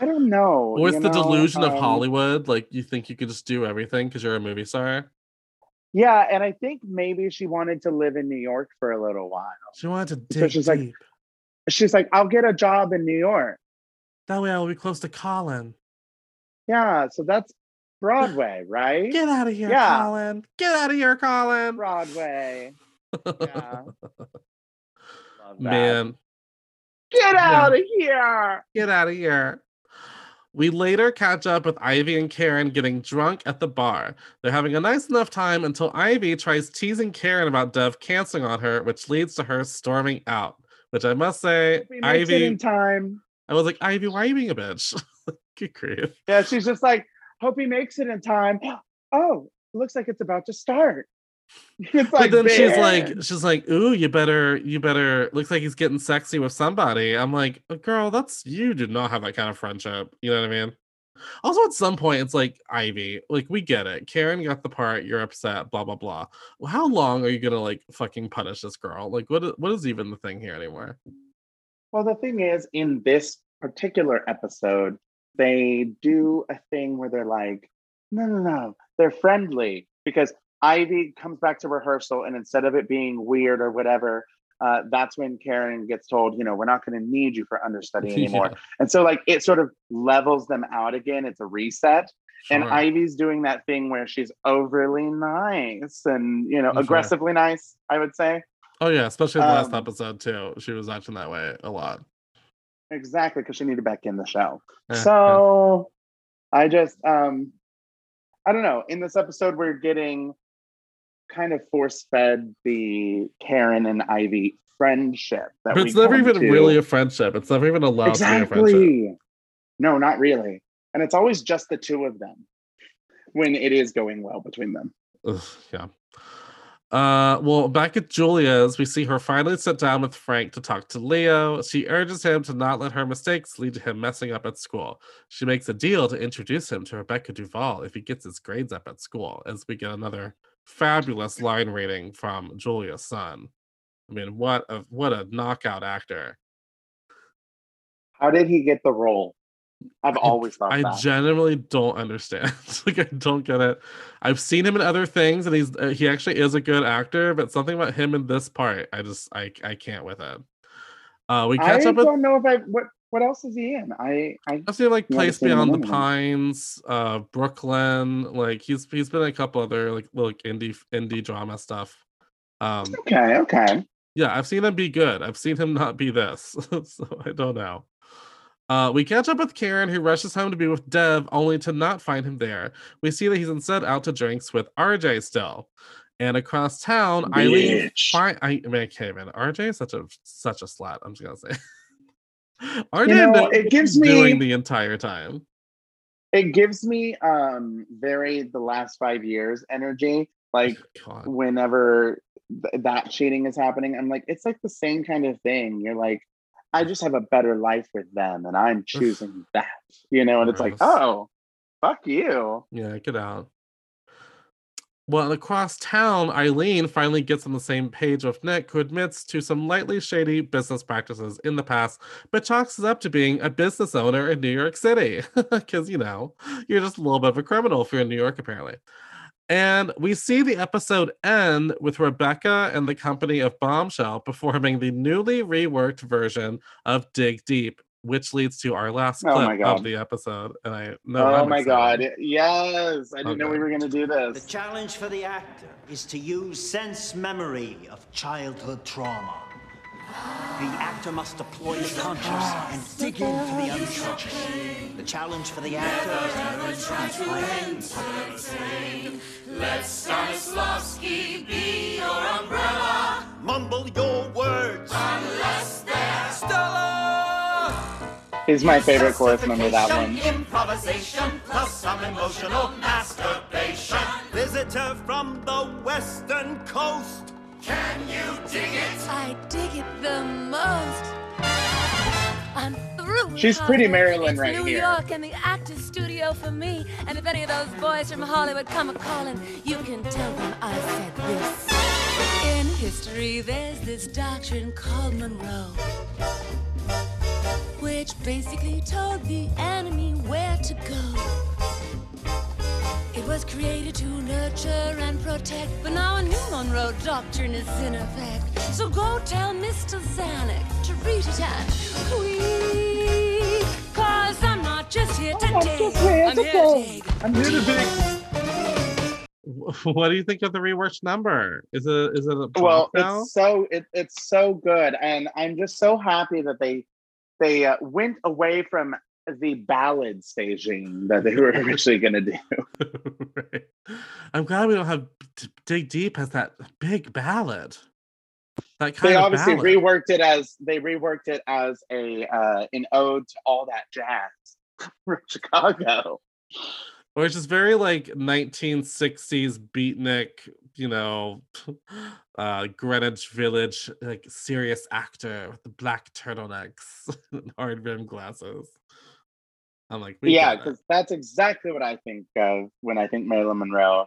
I don't know. Or it's the know, delusion of um, Hollywood, like you think you could just do everything because you're a movie star. Yeah, and I think maybe she wanted to live in New York for a little while. She wanted to So dig she's like- She's like, I'll get a job in New York. that way I will be close to Colin. Yeah, so that's Broadway, right? Get out of here, Yeah. Colin. Get out of here, Colin. Broadway. Yeah. Man, Get Yeah. out of here. get out of here. We later catch up with Ivy and Karen getting drunk at the bar. They're having a nice enough time until Ivy tries teasing Karen about Dev canceling on her, which leads to her storming out. Which I must say, We Ivy, in time. I was like, Ivy, why are you being a bitch? Good grief. Yeah, she's just like, hope he makes it in time. Oh, looks like it's about to start. It's But like, then she's like, she's like, ooh, you better, you better. Looks like he's getting sexy with somebody. I'm like, "Uh, girl, that's you. Do not have that kind of friendship. You know what I mean? Also, at some point, it's like Ivy. Like, we get it. Karen got the part. You're upset. Blah blah blah. Well, how long are you gonna like fucking punish this girl? Like, what? What is even the thing here anymore? Well, the thing is, in this particular episode, they do a thing where they're like, no, no, no, they're friendly because Ivy comes back to rehearsal, and instead of it being weird or whatever, uh, that's when Karen gets told, you know, we're not going to need you for understudy anymore. Yeah, And so, like, it sort of levels them out again. It's a reset. And. Ivy's doing that thing where she's overly nice and, you know, Sure. aggressively nice, I would say. Oh yeah, especially in the last um, episode too. She was acting that way a lot. Exactly, because she needed back in the show. Yeah, yeah. so I just um I don't know. In this episode, we're getting kind of force fed the Karen and Ivy friendship. That But it's never even to. really a friendship. It's never even allowed to be a friendship. exactly. No, not really. And it's always just the two of them when it is going well between them. Ugh, yeah. Uh, well, back at Julia's, we see her finally sit down with Frank to talk to Leo. She urges him to not let her mistakes lead to him messing up at school. She makes a deal to introduce him to Rebecca Duval if he gets his grades up at school, as we get another fabulous line reading from Julia's son. I mean, what a what a knockout actor. How did he get the role? I've always thought I that. genuinely don't understand. like I don't get it. I've seen him in other things, and he's uh, he actually is a good actor. But something about him in this part, I just I I can't with it. Uh, we I catch up with don't know if I what what else is he in? I I I've seen like Place seen him in Beyond the. Pines, uh, Brooklyn. Like he's he's been in a couple other like little indie indie drama stuff. Um, okay, okay. yeah, I've seen him be good. I've seen him not be this. so I don't know. Uh, we catch up with Karen, who rushes home to be with Dev, only to not find him there. We see that he's instead out to drinks with RJ still. And across town, Eileen. Bitch. Fi- I, I mean, okay, man, RJ is such a such a slut. I'm just gonna say. You know, it gives he's doing me- the entire time. It gives me um very the last five years energy. Like God. whenever th- that cheating is happening, I'm like, it's like the same kind of thing. You're like, I just have a better life with them, and I'm choosing that. You know, and it's like, oh, fuck you. Yeah, get out. Well, across town, Eileen finally gets on the same page with Nick, who admits to some lightly shady business practices in the past, but chalks it up to being a business owner in New York City. Because, you know, you're just a little bit of a criminal if you're in New York, apparently. And we see the episode end with Rebecca and the company of Bombshell performing the newly reworked version of Dig Deep, which leads to our last Oh clip God. of the episode. And I know oh I'm my god, yes! I didn't know we were gonna do this. The challenge for the actor is to use sense memory of childhood trauma. The actor must deploy the conscious and dig into the unconscious. The challenge for the actor is to learn to be quiet in public. Mumble your words. He's my favorite chorus member. That one. Improvisation plus some emotional masturbation. Visitor from the western coast. Can you dig it? I dig it the most. I'm through. She's pretty Hollywood. Marilyn right New here. York and the actor's studio for me. And if any of those boys from Hollywood come a calling, you can tell them I said this. In history, there's this doctrine called Monroe, which basically told the enemy where to go. It was created to nurture and protect, but now a new Monroe doctrine is in effect. So go tell Mr. Zanuck to read it and tweet. Cause I'm not just here to I'm dig. here I'm to here to dig. dig. I'm here to dig. What do you think of the reworked number? Is it is it a well now? it's so it, it's so good and i'm just so happy that they they uh, went away from the ballad staging that they were originally going to do Right. I'm glad we don't have D- Dig Deep as that big ballad. That kind they of obviously ballad. reworked it as they reworked it as a uh an ode to all that jazz from chicago or it's just very like 1960s beatnik, you know, uh Greenwich Village, like serious actor with the black turtlenecks and hard rim glasses. I'm like, yeah because that's exactly what i think of when i think marilyn monroe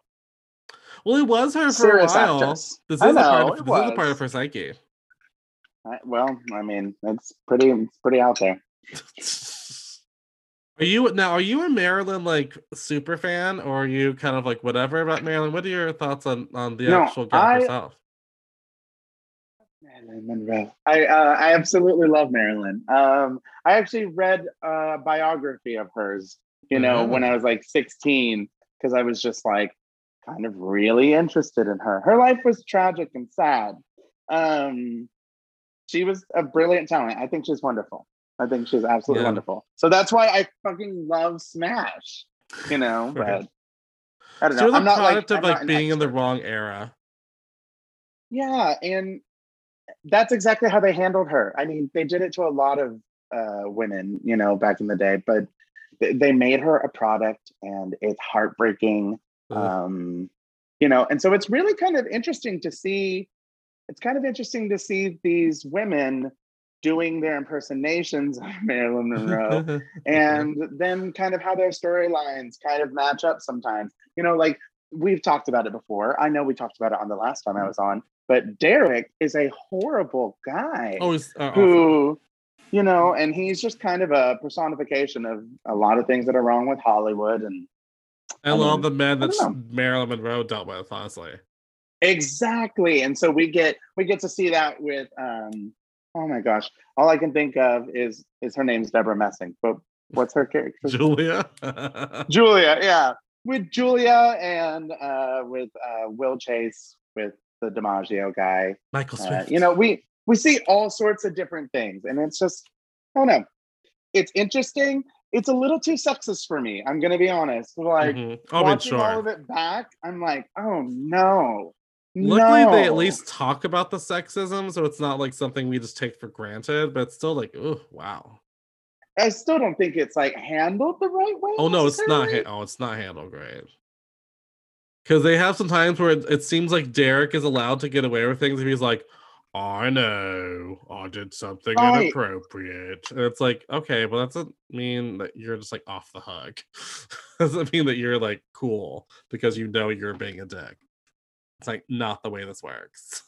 Well, it was her for Serious a while. actress. This is I a part know, of this is a part of her psyche. I, well i mean it's pretty it's pretty out there Are you now? Are you a Marilyn like super fan, or are you kind of like whatever about Marilyn? What are your thoughts on on the No, actual gal I- herself? Marilyn Monroe. I uh, I absolutely love Marilyn. Um, I actually read a biography of hers. You know, when I was like 16, because I was just like kind of really interested in her. Her life was tragic and sad. Um, she was a brilliant talent. I think she's wonderful. I think she's absolutely Yeah. wonderful. So that's why I fucking love Smash. You know, Right. but I don't know. was a I'm not like product of I'm like being in the wrong era. Yeah, and that's exactly how they handled her. I mean, they did it to a lot of uh, women, you know, back in the day, but th- they made her a product, and it's heartbreaking. Ugh. Um, you know, and so it's really kind of interesting to see. It's kind of interesting to see these women doing their impersonations of Marilyn Monroe and then kind of how their storylines kind of match up sometimes. You know, like we've talked about it before. I know we talked about it on the last time I was on, but Derek is a horrible guy oh, uh, awful. who, you know, and he's just kind of a personification of a lot of things that are wrong with Hollywood and and I all the men that. Marilyn Monroe dealt with, honestly. exactly. And so we get we get to see that with um oh my gosh, all I can think of is is her name's Debra Messing, but what's her character? Julia. Julia, yeah, with Julia and uh, with uh, Will Chase with the DiMaggio guy. Michael Uh, Swift. you know, we we see all sorts of different things, and it's just I don't know. It's interesting. It's a little too sexist for me. I'm gonna be honest. Like mean, watching all sure. of it back, I'm like, oh no. Luckily, they at least talk about the sexism, so it's not like something we just take for granted. But it's still like, oh wow. I still don't think it's like handled the right way. Oh no, it's not. Ha- oh, it's not handled great. Because they have some times where it, it seems like Derek is allowed to get away with things if he's like, "I know, I did something Right. inappropriate." And it's like, okay, well, that doesn't mean that you're just like off the hook. doesn't mean that you're like cool because you know you're being a dick. It's like not the way this works.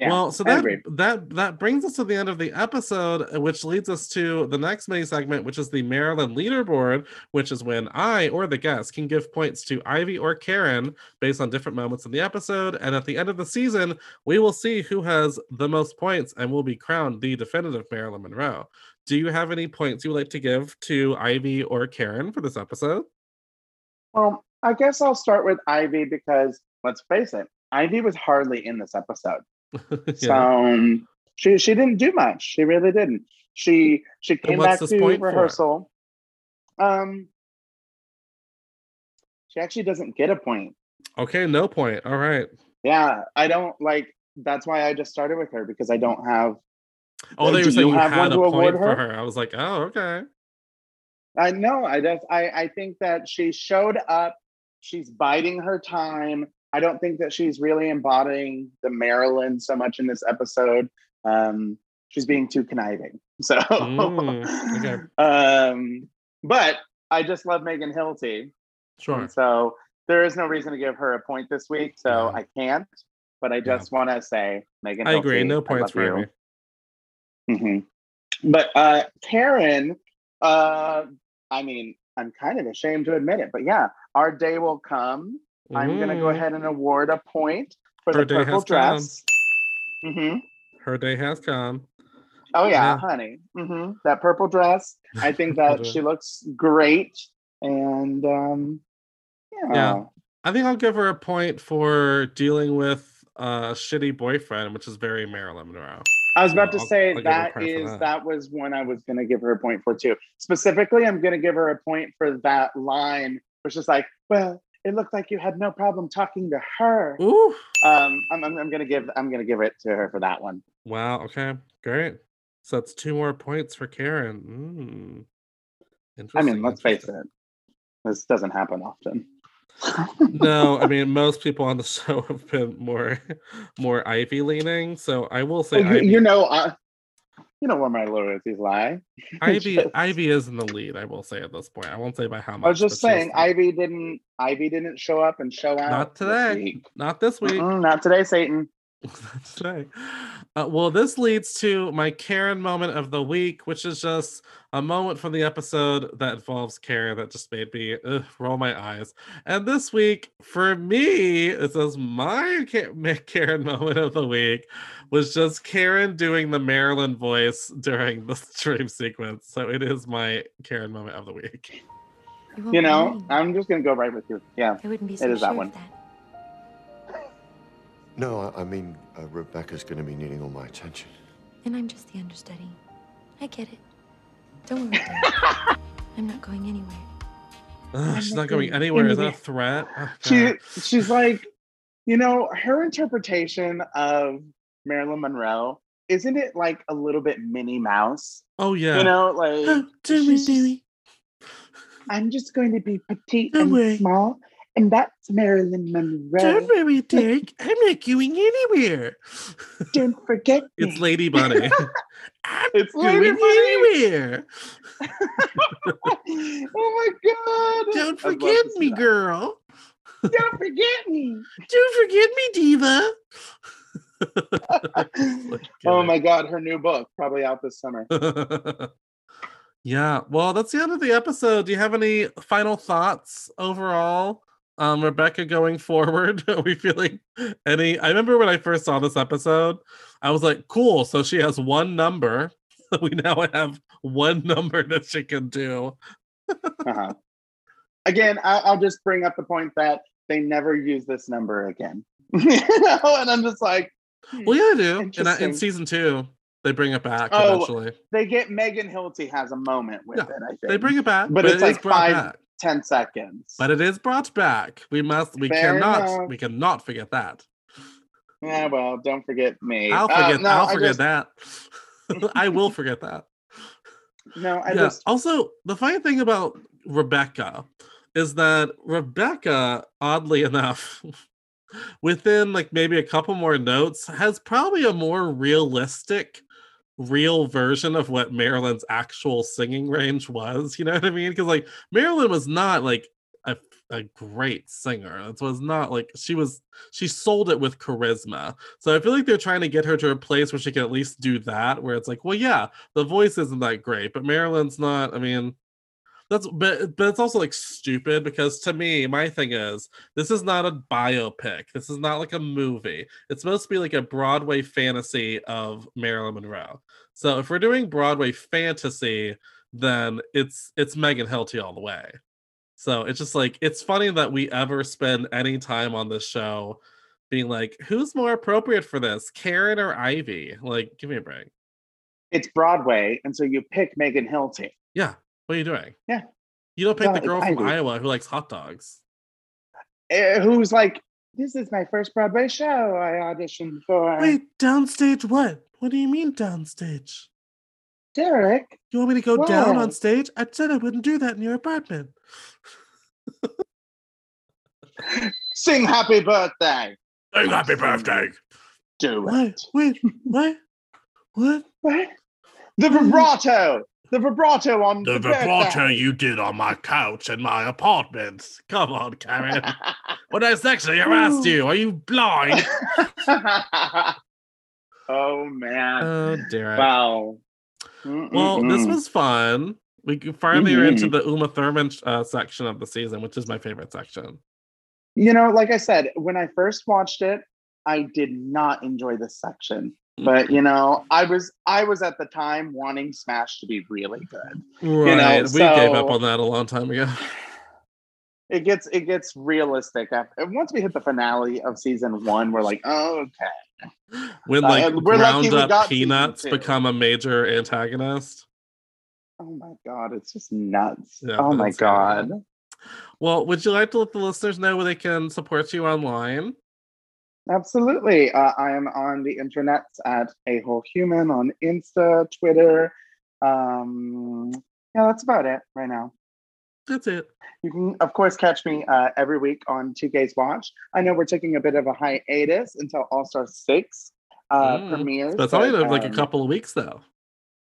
Yeah, well, so I that agree. that that brings us to the end of the episode, uh, which leads us to the next mini segment, which is the Marilyn leaderboard, which is when I or the guest can give points to Ivy or Karen based on different moments in the episode, and at the end of the season, we will see who has the most points and will be crowned the definitive Marilyn Monroe. Do you have any points you would like to give to Ivy or Karen for this episode? Well, I guess I'll start with Ivy because let's face it, Ivy was hardly in this episode. So um, she she didn't do much. She really didn't. She she came back to rehearsal. Um, she actually doesn't get a point. Okay, no point. All right. Yeah, I don't like. That's why I just started with her because I don't have. Oh, they were saying you you have had one a to point award for her? her. I was like, oh, okay. I know. I just. I I think that she showed up. She's biding her time. I don't think that she's really embodying the Marilyn so much in this episode. Um, she's being too conniving. So, Mm, okay. um, but I just love Megan Hilty. Sure. And so there is no reason to give her a point this week. So I can't. But I just want to say, Megan. I agree. No points for you. Ivy. hmm But uh, Karen, uh, I mean, I'm kind of ashamed to admit it, but yeah, our day will come. I'm gonna go Mhm. ahead and award a point for Her the day purple has come. dress. hmm Her day has come. Oh yeah, Yeah. honey. hmm That purple dress. I think that she looks great, and um, yeah. Yeah. I think I'll give her a point for dealing with a shitty boyfriend, which is very Marilyn Monroe. I was about So to I'll- say I'll that is that. that. was one I was going to give her a point for too. Specifically, I'm going to give her a point for that line, which is like, "Well, it looked like you had no problem talking to her." Ooh. Um, I'm, I'm, I'm going to give I'm going to give it to her for that one. Wow. Okay. Great. So that's two more points for Karen. Mm. I mean, let's face it, this doesn't happen often. no, I mean most people on the show have been more more Ivy leaning. So I will say you, Ivy, you know, uh, you know where my loyalties lie. Ivy Just- Ivy is in the lead. I will say at this point. I won't say by how much. I was just saying, Ivy didn't Ivy didn't show up and show out. not this today. week. Not this week. Mm-mm, not today, Satan. Not today. Uh, well, this leads to my Karen moment of the week, which is just a moment from the episode that involves Karen that just made me ugh, roll my eyes. And this week, for me, it says my Karen moment of the week was just Karen doing the Marilyn voice during the dream sequence. So it is my Karen moment of the week. won't You know, believe me. I'm just gonna go right with you. Yeah, I wouldn't be so is sure that of one. that. No, I, I mean, uh, Rebecca's going to be needing all my attention. And I'm just the understudy. I get it. Don't worry, I'm not going anywhere. Ugh, she's not not going going anywhere. Is that a threat? Oh, She she's like, you know, her interpretation of Marilyn Monroe isn't it like a little bit Minnie Mouse? oh yeah. You know, like she's just- I'm just going to be petite Don't and worry. small, and that's Marilyn Monroe. Don't worry, Derek. I'm not going anywhere. Don't forget Me. It's. Lady Bunny. I'm It's going Lady Bunny. anywhere. oh my god! Don't I'd forget me, that. girl. Don't forget me. Don't forget me, diva. oh my god, her new book probably out this summer. yeah. Well, that's the end of the episode. Do you have any final thoughts overall? Um, Rebecca going forward. Are we feeling any? I remember when I first saw this episode, I was like, cool. So she has one number. We now have one number that she can do. Uh-huh. Again, I- I'll just bring up the point that they never use this number again. you know, and I'm just like, Well, yeah, I do. And in season two, they bring it back Oh, eventually. they get Megan Hilty has a moment with Yeah, it. I think They bring it back, but but, it's it like five, back. 10 seconds. But it is brought back. We must. We Fair cannot. enough. We cannot forget that. yeah, well, don't forget me. I'll Uh, forget. no, I'll forget just- that. I will forget that. No, I yeah. just Also, the funny thing about Rebecca is that Rebecca, oddly enough, within like maybe a couple more notes, has probably a more realistic, real version of what Marilyn's actual singing range was. You know what I mean? Because like Marilyn was not like a, a great singer. It was not like she was she sold it with charisma. So I feel like they're trying to get her to a place where she can at least do that, where it's like, well, yeah, the voice isn't that great, but Marilyn's not. I mean, that's but but it's also like stupid because to me, my thing is this is not a biopic. This is not like a movie. It's supposed to be like a Broadway fantasy of Marilyn Monroe. So if we're doing Broadway fantasy, then it's it's Megan Hilty all the way. So it's just like it's funny that we ever spend any time on this show being like, who's more appropriate for this, Karen or Ivy? Like, give me a break. it's Broadway, and so you pick Megan Hilty. Yeah, what are you doing? Yeah. You don't pick the girl from. Iowa who likes hot dogs. eh, Who's like, this is my first Broadway show I auditioned for. Wait, downstage what? What do you mean downstage? Derek, You want me to go down on stage? I said I wouldn't do that in your apartment. sing happy birthday. Sing happy birthday. Do What? it. Wait, what? What? What? The vibrato. The vibrato on The the, vibrato you did on my couch in my apartment. Come on, Karen. when I sexually harassed you, are you blind? oh man! oh, Derek. wow. Well, this Mm-mm-mm. was fun. We finally are into the Uma Thurman uh, section of the season, which is my favorite section. You know, like I said, when I first watched it, I did not enjoy this section. But you know, I was I was at the time wanting Smash to be really good. Right. know, we gave up on that a long time ago. It gets it gets realistic after once we hit the finale of season one. We're like, oh, okay. When Uh, like and we're ground up peanuts become a major antagonist. Oh my god, it's just nuts. Yeah, oh my god. Well, would you like to let the listeners know where they can support you online? Absolutely. Uh, I am on the internet at a whole human on Insta, Twitter. Um, yeah, that's about it right now. That's it. You can, of course, catch me uh, every week on 2K's Watch. I know we're taking a bit of a hiatus until All Star 6 uh, Mm, premieres. It's only but, like a um, couple of weeks though.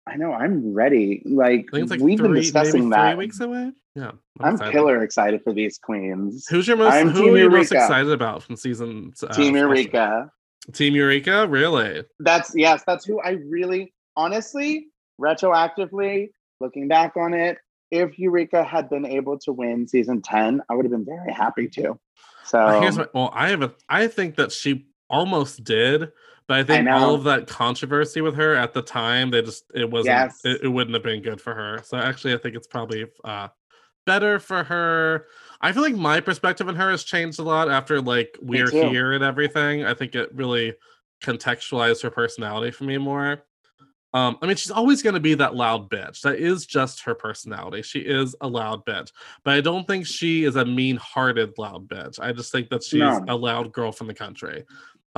I know, I'm ready. Like, I think it's like we've three, been discussing that. three weeks away. Yeah. I'm excited. killer excited for these queens. Who's your most I'm who Team are you most excited about from season uh, Team special? Eureka. Team Eureka? Really? That's yes, that's who I really honestly, retroactively, looking back on it, if Eureka had been able to win season 10, I would have been very happy to. So Uh, Here's my, well, I have a I think that she almost did, but I think all of that controversy with her at the time, they just it wasn't Yes. it, it wouldn't have been good for her. So actually I think it's probably uh better for her. I feel like my perspective on her has changed a lot after like we're here and everything. I think it really contextualized her personality for me more. Um, I mean, she's always going to be that loud bitch. That is just her personality. She is a loud bitch, but I don't think she is a mean-hearted loud bitch. I just think that she's No. a loud girl from the country.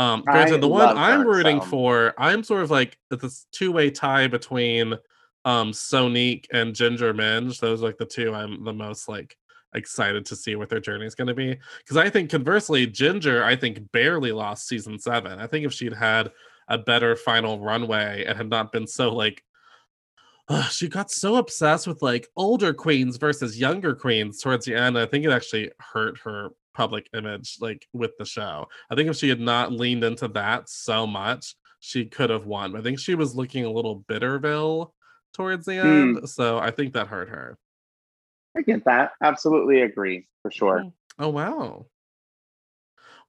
Um, granted, the one I'm rooting so- for, I'm sort of like it's this two-way tie between um Sonique and Ginger Minj. Those are like the two I'm the most like excited to see what their journey is going to be. Because I think conversely, Ginger, I think barely lost season seven. I think if she'd had a better final runway and had not been so like Ugh, she got so obsessed with like older queens versus younger queens towards the end. I think it actually hurt her public image, like with the show. I think if she had not leaned into that so much, she could have won. I think she was looking a little bitterville towards the Hmm. end. So I think that hurt her. I get that. Absolutely agree for sure. Oh wow.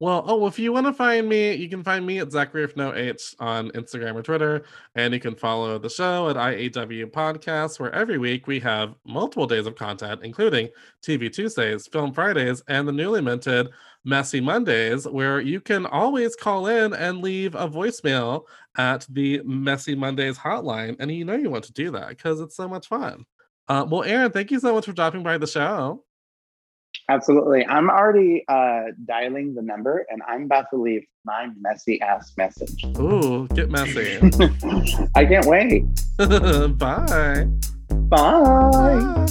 Well, oh, if you want to find me, you can find me at Zachary if no H on Instagram or Twitter, and you can follow the show at IAW Podcast, where every week we have multiple days of content, including TV Tuesdays, Film Fridays, and the newly minted Messy Mondays, where you can always call in and leave a voicemail at the Messy Mondays hotline, and you know you want to do that because it's so much fun. Uh, well, Aaron, thank you so much for dropping by the show. Absolutely. I'm already uh, dialing the number and I'm about to leave my messy ass message. Ooh, get messy. I can't wait. Bye. Bye.